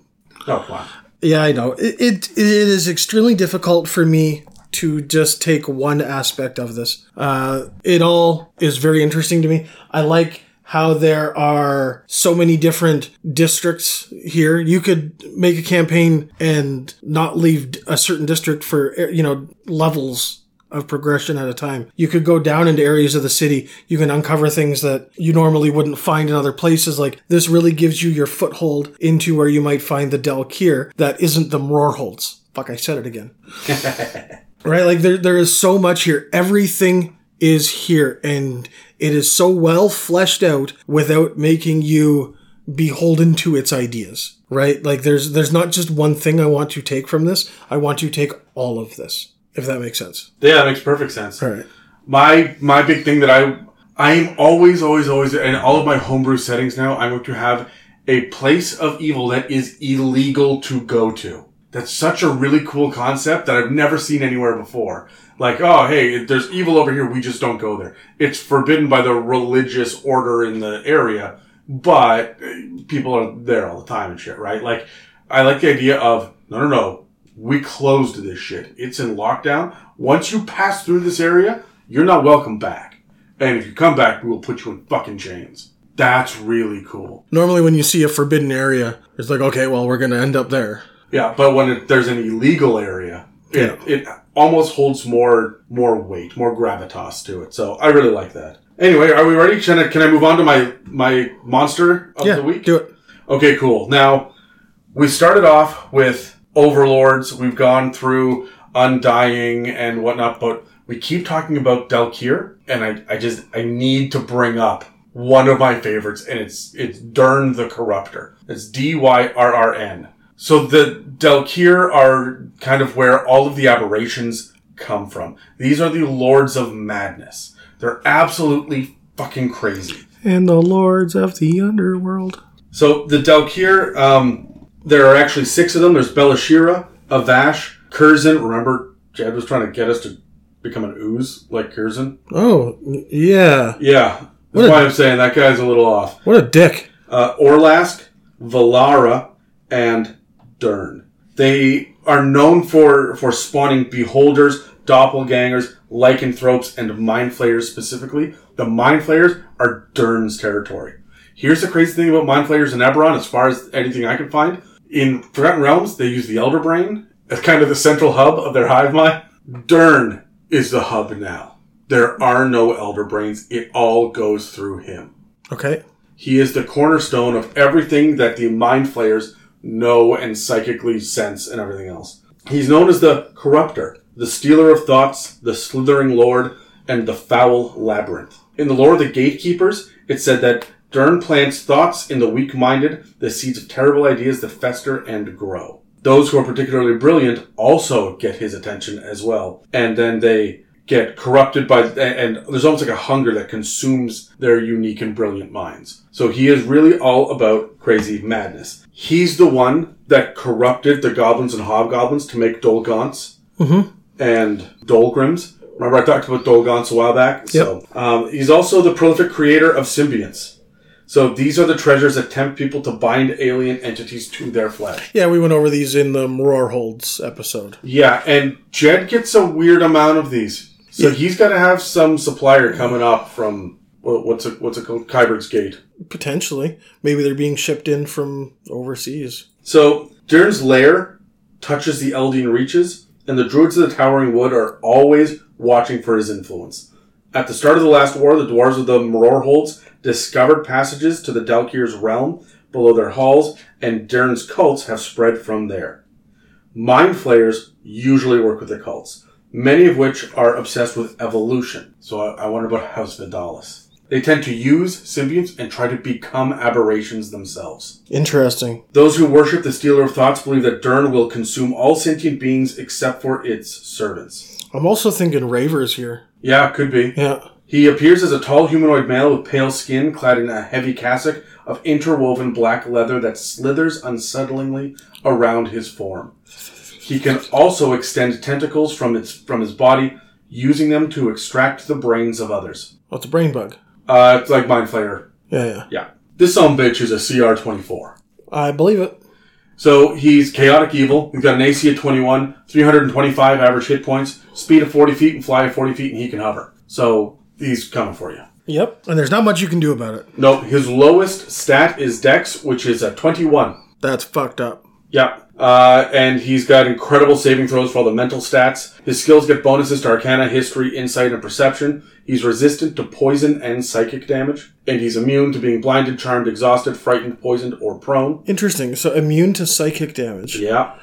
Oh, on. Yeah, I know. It, it it is extremely difficult for me to just take one aspect of this. Uh, it all is very interesting to me. I like how there are so many different districts here. You could make a campaign and not leave a certain district for eh, you know levels of progression at a time. You could go down into areas of the city. You can uncover things that you normally wouldn't find in other places. Like this really gives you your foothold into where you might find the Daelkyr that isn't the Mrorholds. Fuck, I said it again. right? Like there, there is so much here. Everything is here and it is so well fleshed out without making you beholden to its ideas. Right? Like there's, there's not just one thing I want to take from this. I want to take all of this. If that makes sense. Yeah, that makes perfect sense. All right. My my big thing that I I'm always always always in all of my homebrew settings now. I'm going to have a place of evil that is illegal to go to. That's such a really cool concept that I've never seen anywhere before. Like, oh, hey, there's evil over here. We just don't go there. It's forbidden by the religious order in the area, but people are there all the time and shit, right? Like, I like the idea of no, no, no. We closed this shit. It's in lockdown. Once you pass through this area, you're not welcome back. And if you come back, we will put you in fucking chains. That's really cool. Normally, when you see a forbidden area, it's like, okay, well, we're going to end up there. Yeah, but when it, there's an illegal area, it, it almost holds more more weight, more gravitas to it. So I really like that. Anyway, are we ready? Can I, can I move on to my my monster of Yeah, the week? do it. Okay, cool. Now, we started off with overlords. We've gone through undying and whatnot, but we keep talking about Daelkyr, and I, I just I need to bring up one of my favorites, and it's it's Dyrrn the Corruptor. It's D Y R R N. So the Daelkyr are kind of where all of the aberrations come from. These are the Lords of Madness. They're absolutely fucking crazy. And the lords of the underworld. So the Daelkyr, um, there are actually six of them. There's Belashyrra, Avassh, Kyrzin. Remember, Jed was trying to get us to become an ooze like Kyrzin. Oh, yeah. Yeah, that's a- why I'm saying that guy's a little off. What a dick. Uh, Orlassk, Valaara, and Dyrrn. They are known for for spawning beholders, doppelgangers, lycanthropes, and mind flayers specifically. The mind flayers are Dyrrn's territory. Here's the crazy thing about mind flayers in Eberron, as far as anything I can find. In Forgotten Realms, they use the Elder Brain as kind of the central hub of their hive mind. Dyrrn is the hub now. There are no Elder Brains. It all goes through him. Okay. He is the cornerstone of everything that the mind flayers know and psychically sense and everything else. He's known as the corruptor, the stealer of thoughts, the slithering lord, and the foul labyrinth. In the lore of the gatekeepers, it said that Dyrrn plants thoughts in the weak minded, the seeds of terrible ideas that fester and grow. Those who are particularly brilliant also get his attention as well. And then they get corrupted by, and there's almost like a hunger that consumes their unique and brilliant minds. So he is really all about crazy madness. He's the one that corrupted the goblins and hobgoblins to make Dolgaunts and Dolgrims. Remember I talked about Dolgaunts a while back? So, um, he's also the prolific creator of symbionts. So these are the treasures that tempt people to bind alien entities to their flesh. Yeah, we went over these in the Roar Holds episode. Yeah, and Jed gets a weird amount of these. So he's got to have some supplier coming up from what's it what's it called Khyber's Gate. Potentially. Maybe they're being shipped in from overseas. So Dyrrn's lair touches the Eldeen reaches, and the druids of the Towering Wood are always watching for his influence. At the start of the last war, the dwarves of the Mror Holds discovered passages to the Daelkyr's realm below their halls, and Dyrrn's cults have spread from there. Mind flayers usually work with the cults, many of which are obsessed with evolution. So I, I wonder about House Vadalis. They tend to use symbionts and try to become aberrations themselves. Interesting. Those who worship the Stealer of Thoughts believe that Dyrrn will consume all sentient beings except for its servants. I'm also thinking Ravers here. Yeah, could be. Yeah. He appears as a tall humanoid male with pale skin, clad in a heavy cassock of interwoven black leather that slithers unsettlingly around his form. He can also extend tentacles from its from his body, using them to extract the brains of others. What's a brain bug? Uh, it's like Mind Flayer. Yeah, yeah. Yeah. This some bitch is a CR24. I believe it. So he's chaotic evil. He's got an AC of 21, 325 average hit points, speed of 40 feet, and fly of 40 feet, and he can hover. So he's coming for you. Yep. And there's not much you can do about it. No, his lowest stat is Dex, which is a 21. That's fucked up. Yeah. Uh, and he's got incredible saving throws for all the mental stats. His skills get bonuses to Arcana, History, Insight, and Perception. He's resistant to poison and psychic damage. And he's immune to being blinded, charmed, exhausted, frightened, poisoned, or prone. Interesting. So immune to psychic damage. Yeah.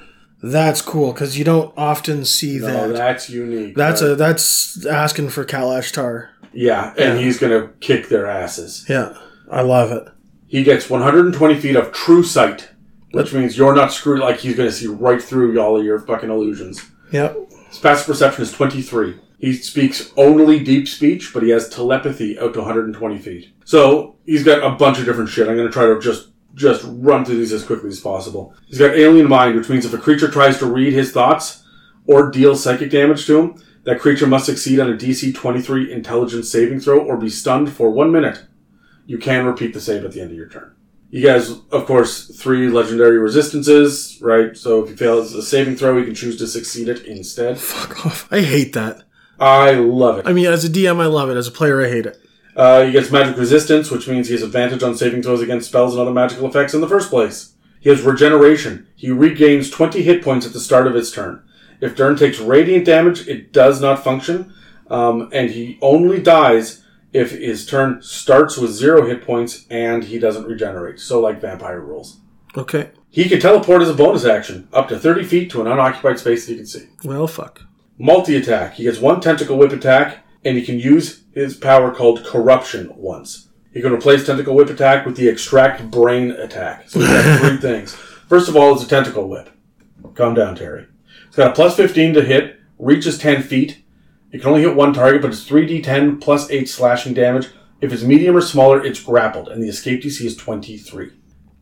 That's cool because you don't often see No, that. that's unique. That's right? a that's asking for Kalashtar. Yeah, and he's gonna kick their asses. Yeah, I love it. He gets 120 feet of true sight, which means you're not screwed. Like he's gonna see right through y'all of your fucking illusions. Yep. His passive perception is 23. He speaks only deep speech, but he has telepathy out to 120 feet. So he's got a bunch of different shit. I'm gonna try to just just run through these as quickly as possible. He's got alien mind, which means if a creature tries to read his thoughts or deal psychic damage to him, that creature must succeed on a DC 23 intelligence saving throw or be stunned for one minute. You can repeat the save at the end of your turn. You guys, of course, three legendary resistances, right? So if he fails a saving throw, he can choose to succeed it instead. Fuck off. I hate that. I love it. I mean, as a DM, I love it. As a player, I hate it. Uh, he gets magic resistance, which means he has advantage on saving throws against spells and other magical effects in the first place. He has regeneration. He regains 20 hit points at the start of his turn. If Dyrrn takes radiant damage, it does not function, um, and he only dies if his turn starts with zero hit points and he doesn't regenerate. So, like vampire rules. Okay. He can teleport as a bonus action up to 30 feet to an unoccupied space that you can see. Well, fuck. Multi attack. He gets one tentacle whip attack, and he can use his power called corruption once. He can replace tentacle whip attack with the extract brain attack. So he's got three things. First of all, it's a tentacle whip. Calm down, Terry. It's got a plus 15 to hit, reaches 10 feet. It can only hit one target, but it's 3d10 plus 8 slashing damage. If it's medium or smaller, it's grappled, and the escape DC is 23.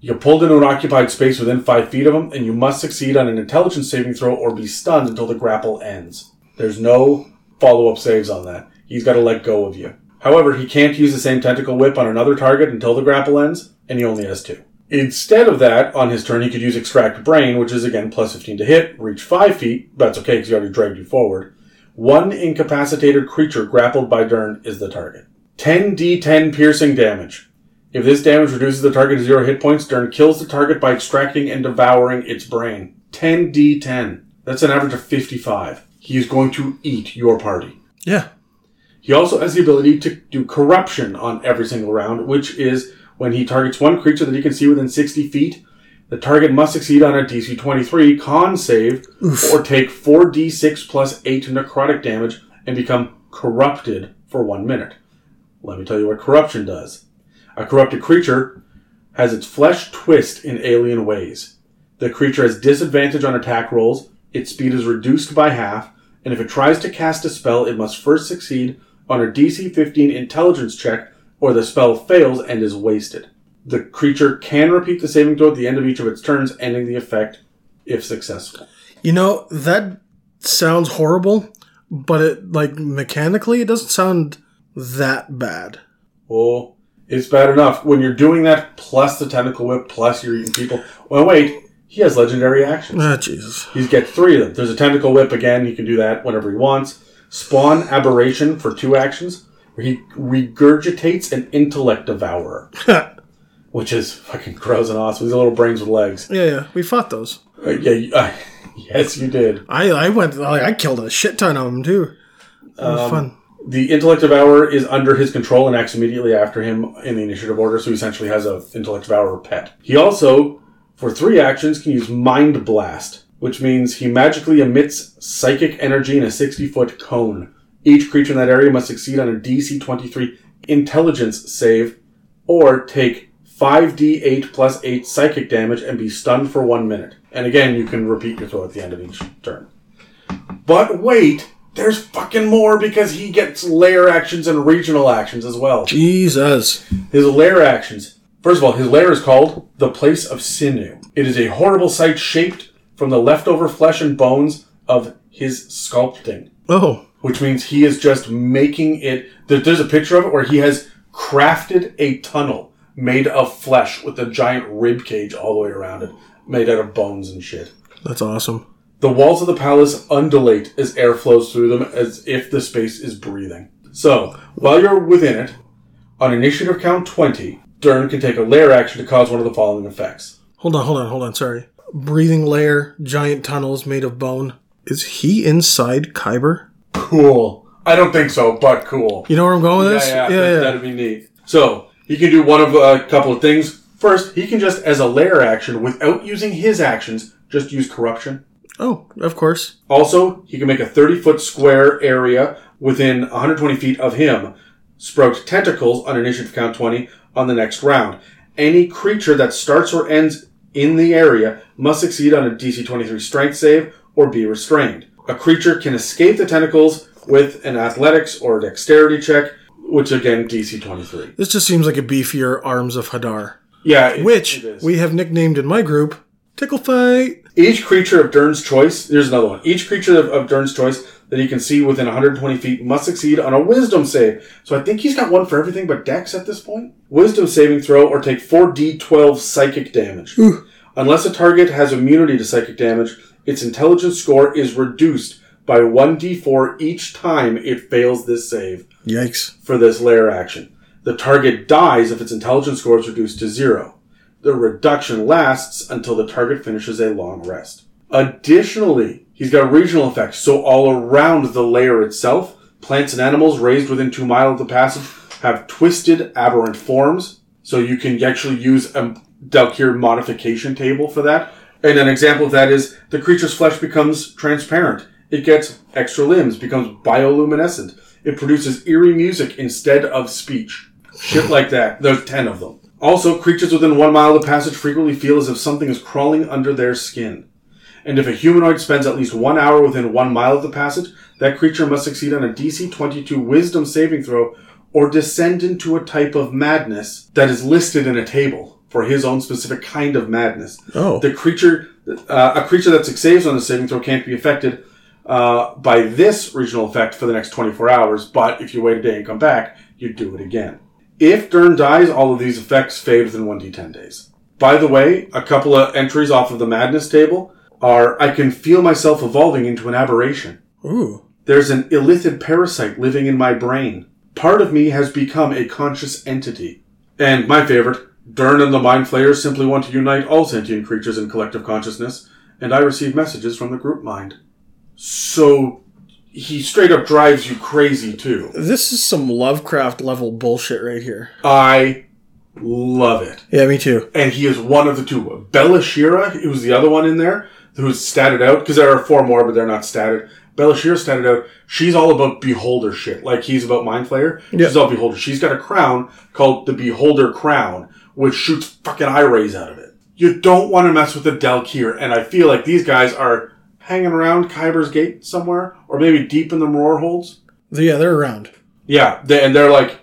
You're pulled into an occupied space within 5 feet of him, and you must succeed on an intelligence saving throw or be stunned until the grapple ends. There's no follow up saves on that. He's got to let go of you. However, he can't use the same tentacle whip on another target until the grapple ends, and he only has two. Instead of that, on his turn, he could use Extract Brain, which is again plus 15 to hit, reach 5 feet. That's okay because he already dragged you forward. One incapacitated creature grappled by Dyrrn is the target. 10d10 piercing damage. If this damage reduces the target to zero hit points, Dyrrn kills the target by extracting and devouring its brain. 10d10. That's an average of 55. He is going to eat your party. Yeah. He also has the ability to do corruption on every single round, which is when he targets one creature that he can see within 60 feet, the target must succeed on a DC 23 con save or take 4d6 plus 8 necrotic damage and become corrupted for one minute. Let me tell you what corruption does. A corrupted creature has its flesh twist in alien ways. The creature has disadvantage on attack rolls, its speed is reduced by half, and if it tries to cast a spell, it must first succeed on a DC 15 intelligence check or the spell fails and is wasted. The creature can repeat the saving throw at the end of each of its turns, ending the effect if successful. You know, that sounds horrible, but it, like, mechanically, it doesn't sound that bad. Oh, it's bad enough. When you're doing that, plus the tentacle whip, plus you're eating people. Well, wait, he has legendary actions. Ah, Jesus. He's get three of them. There's a tentacle whip again. He can do that whenever he wants. Spawn aberration for two actions, where he regurgitates an intellect devourer, which is fucking gross and awesome. These little brains with legs. yeah. Yeah. We fought those. Uh, yeah, uh, yes, you did. I, I went, like, I killed a shit ton of them, too. Um, fun. The intellect devourer is under his control and acts immediately after him in the initiative order, so he essentially has a intellect devourer pet. He also, for three actions, can use mind blast, which means he magically emits psychic energy in a 60 foot cone. Each creature in that area must succeed on a DC 23 intelligence save or take 5d8 plus 8 psychic damage and be stunned for one minute. And again, you can repeat your throw at the end of each turn. But wait, there's fucking more because he gets layer actions and regional actions as well. Jesus. His lair actions. First of all, his lair is called the Place of Sinew. It is a horrible sight shaped from the leftover flesh and bones of his sculpting, Oh. which means he is just making it. There's a picture of it where he has crafted a tunnel made of flesh with a giant rib cage all the way around it, made out of bones and shit. That's awesome. The walls of the palace undulate as air flows through them as if the space is breathing. So, while you're within it, on initiative count 20, Dyrrn can take a lair action to cause one of the following effects. Hold on, hold on, hold on. Sorry. Breathing layer, giant tunnels made of bone. Is he inside Khyber? Cool. I don't think so, but cool. You know where I'm going with Yeah, this? yeah, yeah. yeah. that'd be neat. So, he can do one of a couple of things. First, he can just, as a lair action, without using his actions, just use corruption. Oh, of course. Also, he can make a 30 foot square area within 120 feet of him, sprout tentacles on initiative count 20 on the next round. Any creature that starts or ends in the area must succeed on a DC 23 strength save or be restrained. A creature can escape the tentacles with an athletics or dexterity check, which again, DC 23. This just seems like a beefier Arms of Hadar, Yeah, it- which it we have nicknamed in my group Tickle Fight. Each creature of Dyrrn's choice, here's another one. Each creature of, of Dyrrn's choice that he can see within 120 feet must succeed on a wisdom save. So I think he's got one for everything but dex at this point. Wisdom saving throw or take 4d12 psychic damage. Unless a target has immunity to psychic damage, its intelligence score is reduced by 1d4 each time it fails this save Yikes. for this layer action. The target dies if its intelligence score is reduced to zero. The reduction lasts until the target finishes a long rest. Additionally, he's got regional effects, so all around the layer itself, plants and animals raised within two miles of the passage have twisted, aberrant forms. So you can actually use a Daelkyr modification table for that. And an example of that is the creature's flesh becomes transparent. It gets extra limbs, becomes bioluminescent. It produces eerie music instead of speech. Shit like that. There's ten of them. Also, creatures within one mile of the passage frequently feel as if something is crawling under their skin. And if a humanoid spends at least one hour within one mile of the passage, that creature must succeed on a DC 22 Wisdom saving throw or descend into a type of madness that is listed in a table for his own specific kind of madness. Oh. The creature, uh, a creature that succeeds on the saving throw can't be affected uh, by this regional effect for the next 24 hours, but if you wait a day and come back, you do it again. If Dyrrn dies, all of these effects fade within 1d10 days. By the way, a couple of entries off of the madness table are I can feel myself evolving into an aberration. Ooh. There's an illithid parasite living in my brain. Part of me has become a conscious entity. And my favorite, Dyrrn and the Mind Flayers simply want to unite all sentient creatures in collective consciousness, and I receive messages from the group mind. So he straight up drives you crazy too. This is some Lovecraft level bullshit right here. I love it. Yeah, me too. And he is one of the two. Belashyrra, who's the other one in there, who's statted out, because there are four more, but they're not statted. Belashyrra statted out, she's all about beholder shit. Like he's about Mind Flayer. Yeah. She's all beholder. She's got a crown called the Beholder Crown, which shoots fucking eye rays out of it. You don't want to mess with the Daelkyr, and I feel like these guys are hanging around Khyber's Gate somewhere, or maybe deep in the Roar Holds. Yeah, they're around. Yeah, they, and they're like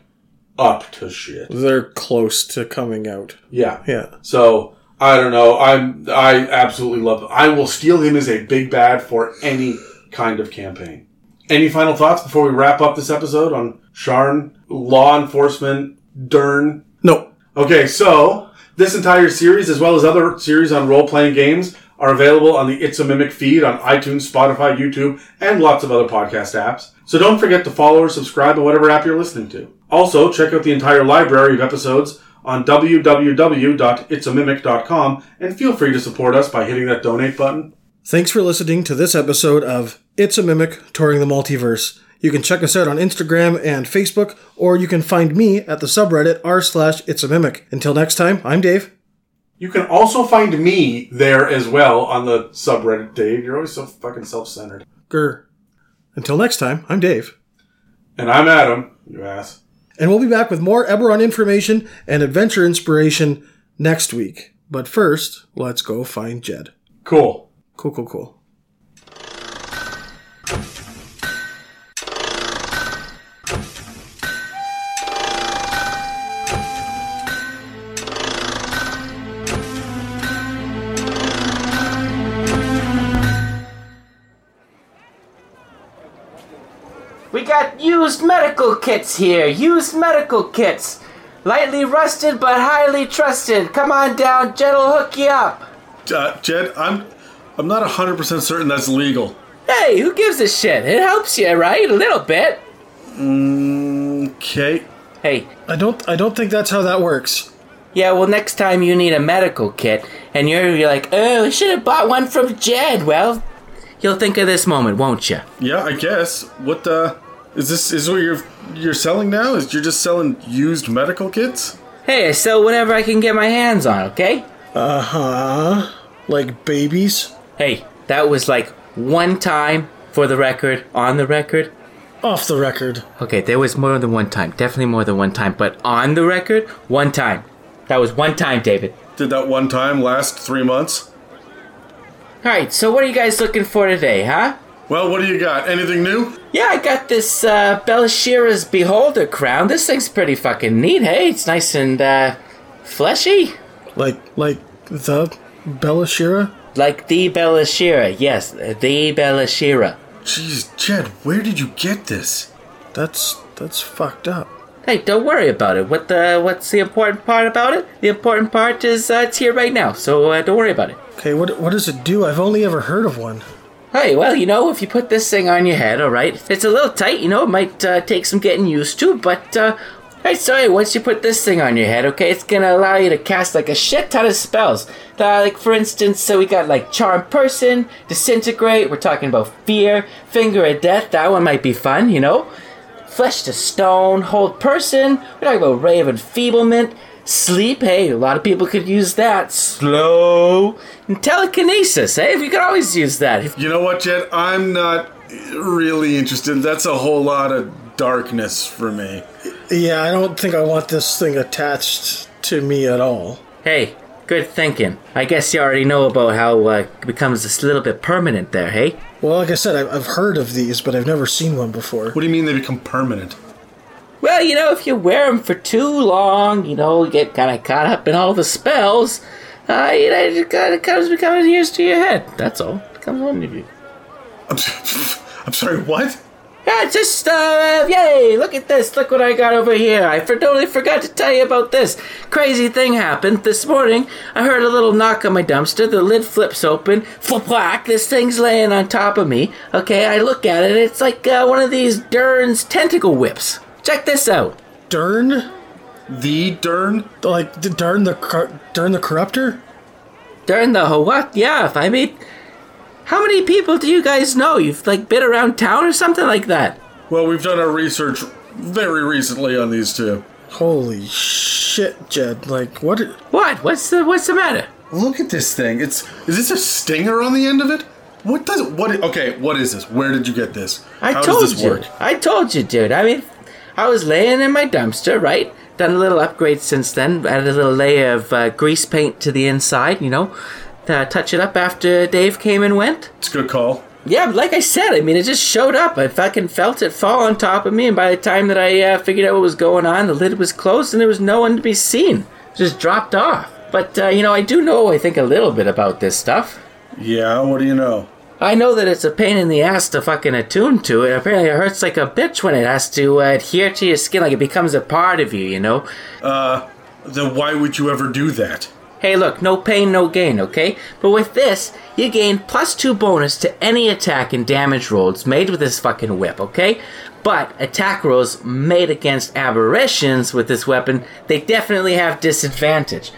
up to shit. They're close to coming out. Yeah. Yeah. So I don't know. I'm I absolutely love it. I will steal him as a big bad for any kind of campaign. Any final thoughts before we wrap up this episode on Sharn, law enforcement, Dyrrn? No. Okay, so this entire series, as well as other series on role playing games, are available on the It's a Mimic feed on iTunes, Spotify, YouTube, and lots of other podcast apps. So don't forget to follow or subscribe to whatever app you're listening to. Also, check out the entire library of episodes on www.itsamimic.com and feel free to support us by hitting that donate button. Thanks for listening to this episode of It's a Mimic Touring the Multiverse. You can check us out on Instagram and Facebook, or you can find me at the subreddit r slash It's a Mimic. Until next time, I'm Dave. You can also find me there as well on the subreddit, Dave. You're always so fucking self centered. Grr. Until next time, I'm Dave. And I'm Adam, you ass. And we'll be back with more Eberron information and adventure inspiration next week. But first, let's go find Jed. Cool. Cool, cool, cool. Used medical kits here. Used medical kits. Lightly rusted but highly trusted. Come on down, Jed'll hook you up. Uh, Jed, I'm I'm not 100% certain that's legal. Hey, who gives a shit? It helps you, right? A little bit. Okay. Hey, I don't I don't think that's how that works. yeah, well, next time you need a medical kit and you're, you're like, oh, I should have bought one from Jed. Well, you'll think of this moment, won't you? Yeah, I guess. What the is this is what you're you're selling now? Is you're just selling used medical kits? Hey, I sell whatever I can get my hands on, okay? Uh-huh. Like babies? Hey, that was like one time for the record, on the record. Off the record. Okay, there was more than one time. Definitely more than one time. But on the record, one time. That was one time, David. Did that one time last 3 months? Alright, so what are you guys looking for today, huh? Well, what do you got? Anything new? Yeah, I got this uh, Belashyrra's Beholder crown. This thing's pretty fucking neat, hey? It's nice and uh, fleshy. Like like the Belashyrra? Like the Belashyrra, yes, the Belashyrra. Jeez, Jed, where did you get this? That's that's fucked up. Hey, don't worry about it. What the? What's the important part about it? The important part is uh, it's here right now, so uh, don't worry about it. Okay, what what does it do? I've only ever heard of one. Hey, well, you know, if you put this thing on your head, all right, it's a little tight. You know, it might uh, take some getting used to, but uh, Hey, so hey, once you put this thing on your head, okay, it's gonna allow you to cast like a shit ton of spells. Uh, like for instance, so we got like charm person, disintegrate. We're talking about fear, finger of death. That one might be fun, you know. Flesh to stone, hold person. We're talking about ray of enfeeblement, sleep. Hey, a lot of people could use that. Slow and telekinesis. Hey, we could always use that. You know what, Jed? I'm not really interested. That's a whole lot of darkness for me. Yeah, I don't think I want this thing attached to me at all. Hey, good thinking. I guess you already know about how uh, it becomes a little bit permanent there. Hey. Well, like I said, I've, I've heard of these, but I've never seen one before. What do you mean they become permanent? Well, you know, if you wear them for too long, you know, you get kind of caught up in all the spells. Uh, you know, it kind of comes becoming used to your head. That's all. It comes on to you. I'm, I'm sorry, what? Yeah, just, uh, yay, look at this. Look what I got over here. I for- totally forgot to tell you about this. Crazy thing happened this morning. I heard a little knock on my dumpster. The lid flips open. Flaplack, this thing's laying on top of me. Okay, I look at it. It's like uh, one of these Dyrrn's tentacle whips. Check this out. Dyrrn, The Dyrrn? like the Dyrrn the cor- Dyrrn the corruptor. Dyrrn the what? Yeah, I mean, how many people do you guys know? You've like been around town or something like that? Well, we've done our research very recently on these two. Holy shit, Jed! Like what? What? What's the What's the matter? Look at this thing. It's is this a stinger on the end of it? What does it? What? Okay, what is this? Where did you get this? I How told does this you. work? I told you, dude. I mean, I was laying in my dumpster, right? Done a little upgrade since then. Added a little layer of uh, grease paint to the inside, you know. Uh, touch it up after Dave came and went. It's a good call. Yeah, like I said, I mean, it just showed up. I fucking felt it fall on top of me, and by the time that I uh, figured out what was going on, the lid was closed and there was no one to be seen. It just dropped off. But, uh, you know, I do know, I think, a little bit about this stuff. Yeah. What do you know? I know that it's a pain in the ass to fucking attune to it. Apparently, it hurts like a bitch when it has to uh, adhere to your skin, like it becomes a part of you, you know? Uh, then why would you ever do that? Hey, look, no pain, no gain, okay? But with this, you gain plus two bonus to any attack and damage rolls made with this fucking whip, okay? But attack rolls made against aberrations with this weapon, they definitely have disadvantage.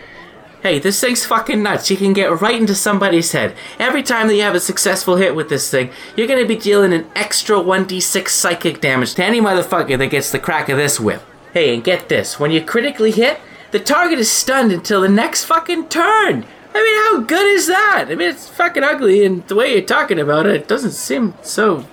Hey, this thing's fucking nuts. You can get right into somebody's head. Every time that you have a successful hit with this thing, you're gonna be dealing an extra 1d6 psychic damage to any motherfucker that gets the crack of this whip. Hey, and get this when you critically hit, the target is stunned until the next fucking turn. I mean, how good is that? I mean, it's fucking ugly, and the way you're talking about it, it doesn't seem so,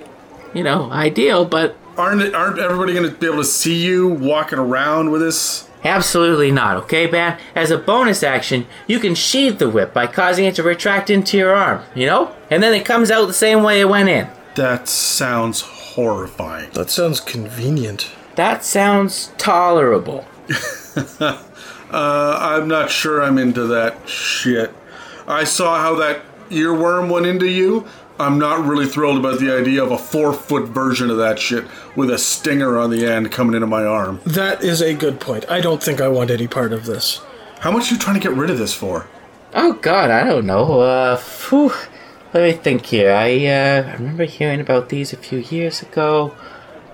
you know, ideal, but Aren't aren't everybody to be able to see you walking around with this? Absolutely not, okay, man? As a bonus action, you can sheathe the whip by causing it to retract into your arm, you know? And then it comes out the same way it went in. That sounds horrifying. That sounds convenient. That sounds tolerable. Uh, I'm not sure I'm into that shit. I saw how that earworm went into you. I'm not really thrilled about the idea of a four foot version of that shit with a stinger on the end coming into my arm. That is a good point. I don't think I want any part of this. How much are you trying to get rid of this for? Oh god, I don't know. Uh, phew. Let me think here. I, uh, I remember hearing about these a few years ago.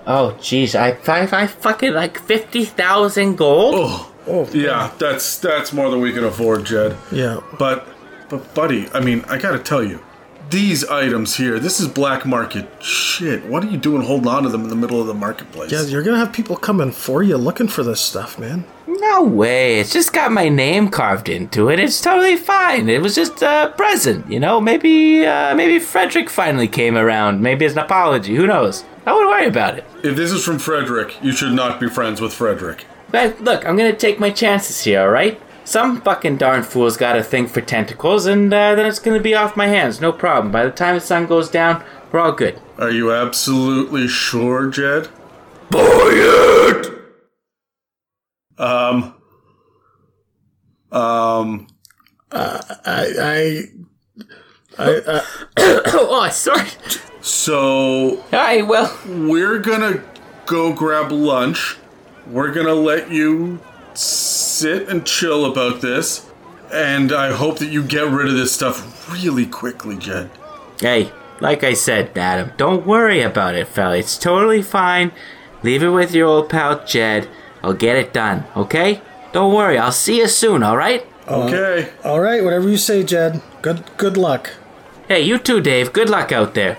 Oh, jeez, I, I, I fucking like 50,000 gold? Oh, Oh, yeah, that's that's more than we can afford, Jed. Yeah. But, but, buddy, I mean, I gotta tell you, these items here, this is black market shit. What are you doing holding on to them in the middle of the marketplace? Yeah, you're gonna have people coming for you looking for this stuff, man. No way. It's just got my name carved into it. It's totally fine. It was just a present, you know? Maybe, uh, maybe Frederick finally came around. Maybe as an apology. Who knows? I wouldn't worry about it. If this is from Frederick, you should not be friends with Frederick. But look, I'm gonna take my chances here, alright? Some fucking darn fool's got a thing for tentacles, and uh, then it's gonna be off my hands, no problem. By the time the sun goes down, we're all good. Are you absolutely sure, Jed? Buy it! Um. Um. I, I, I, uh, oh, sorry. So Alright, well, we're gonna go grab lunch. We're gonna let you sit and chill about this. And I hope that you get rid of this stuff really quickly, Jed. hey, like I said, Adam, don't worry about it, fella. It's totally fine. Leave it with your old pal Jed. I'll get it done, okay? Don't worry, I'll see you soon, alright? Okay. All right, whatever you say, Jed. Good good luck. Hey, you too, Dave. Good luck out there.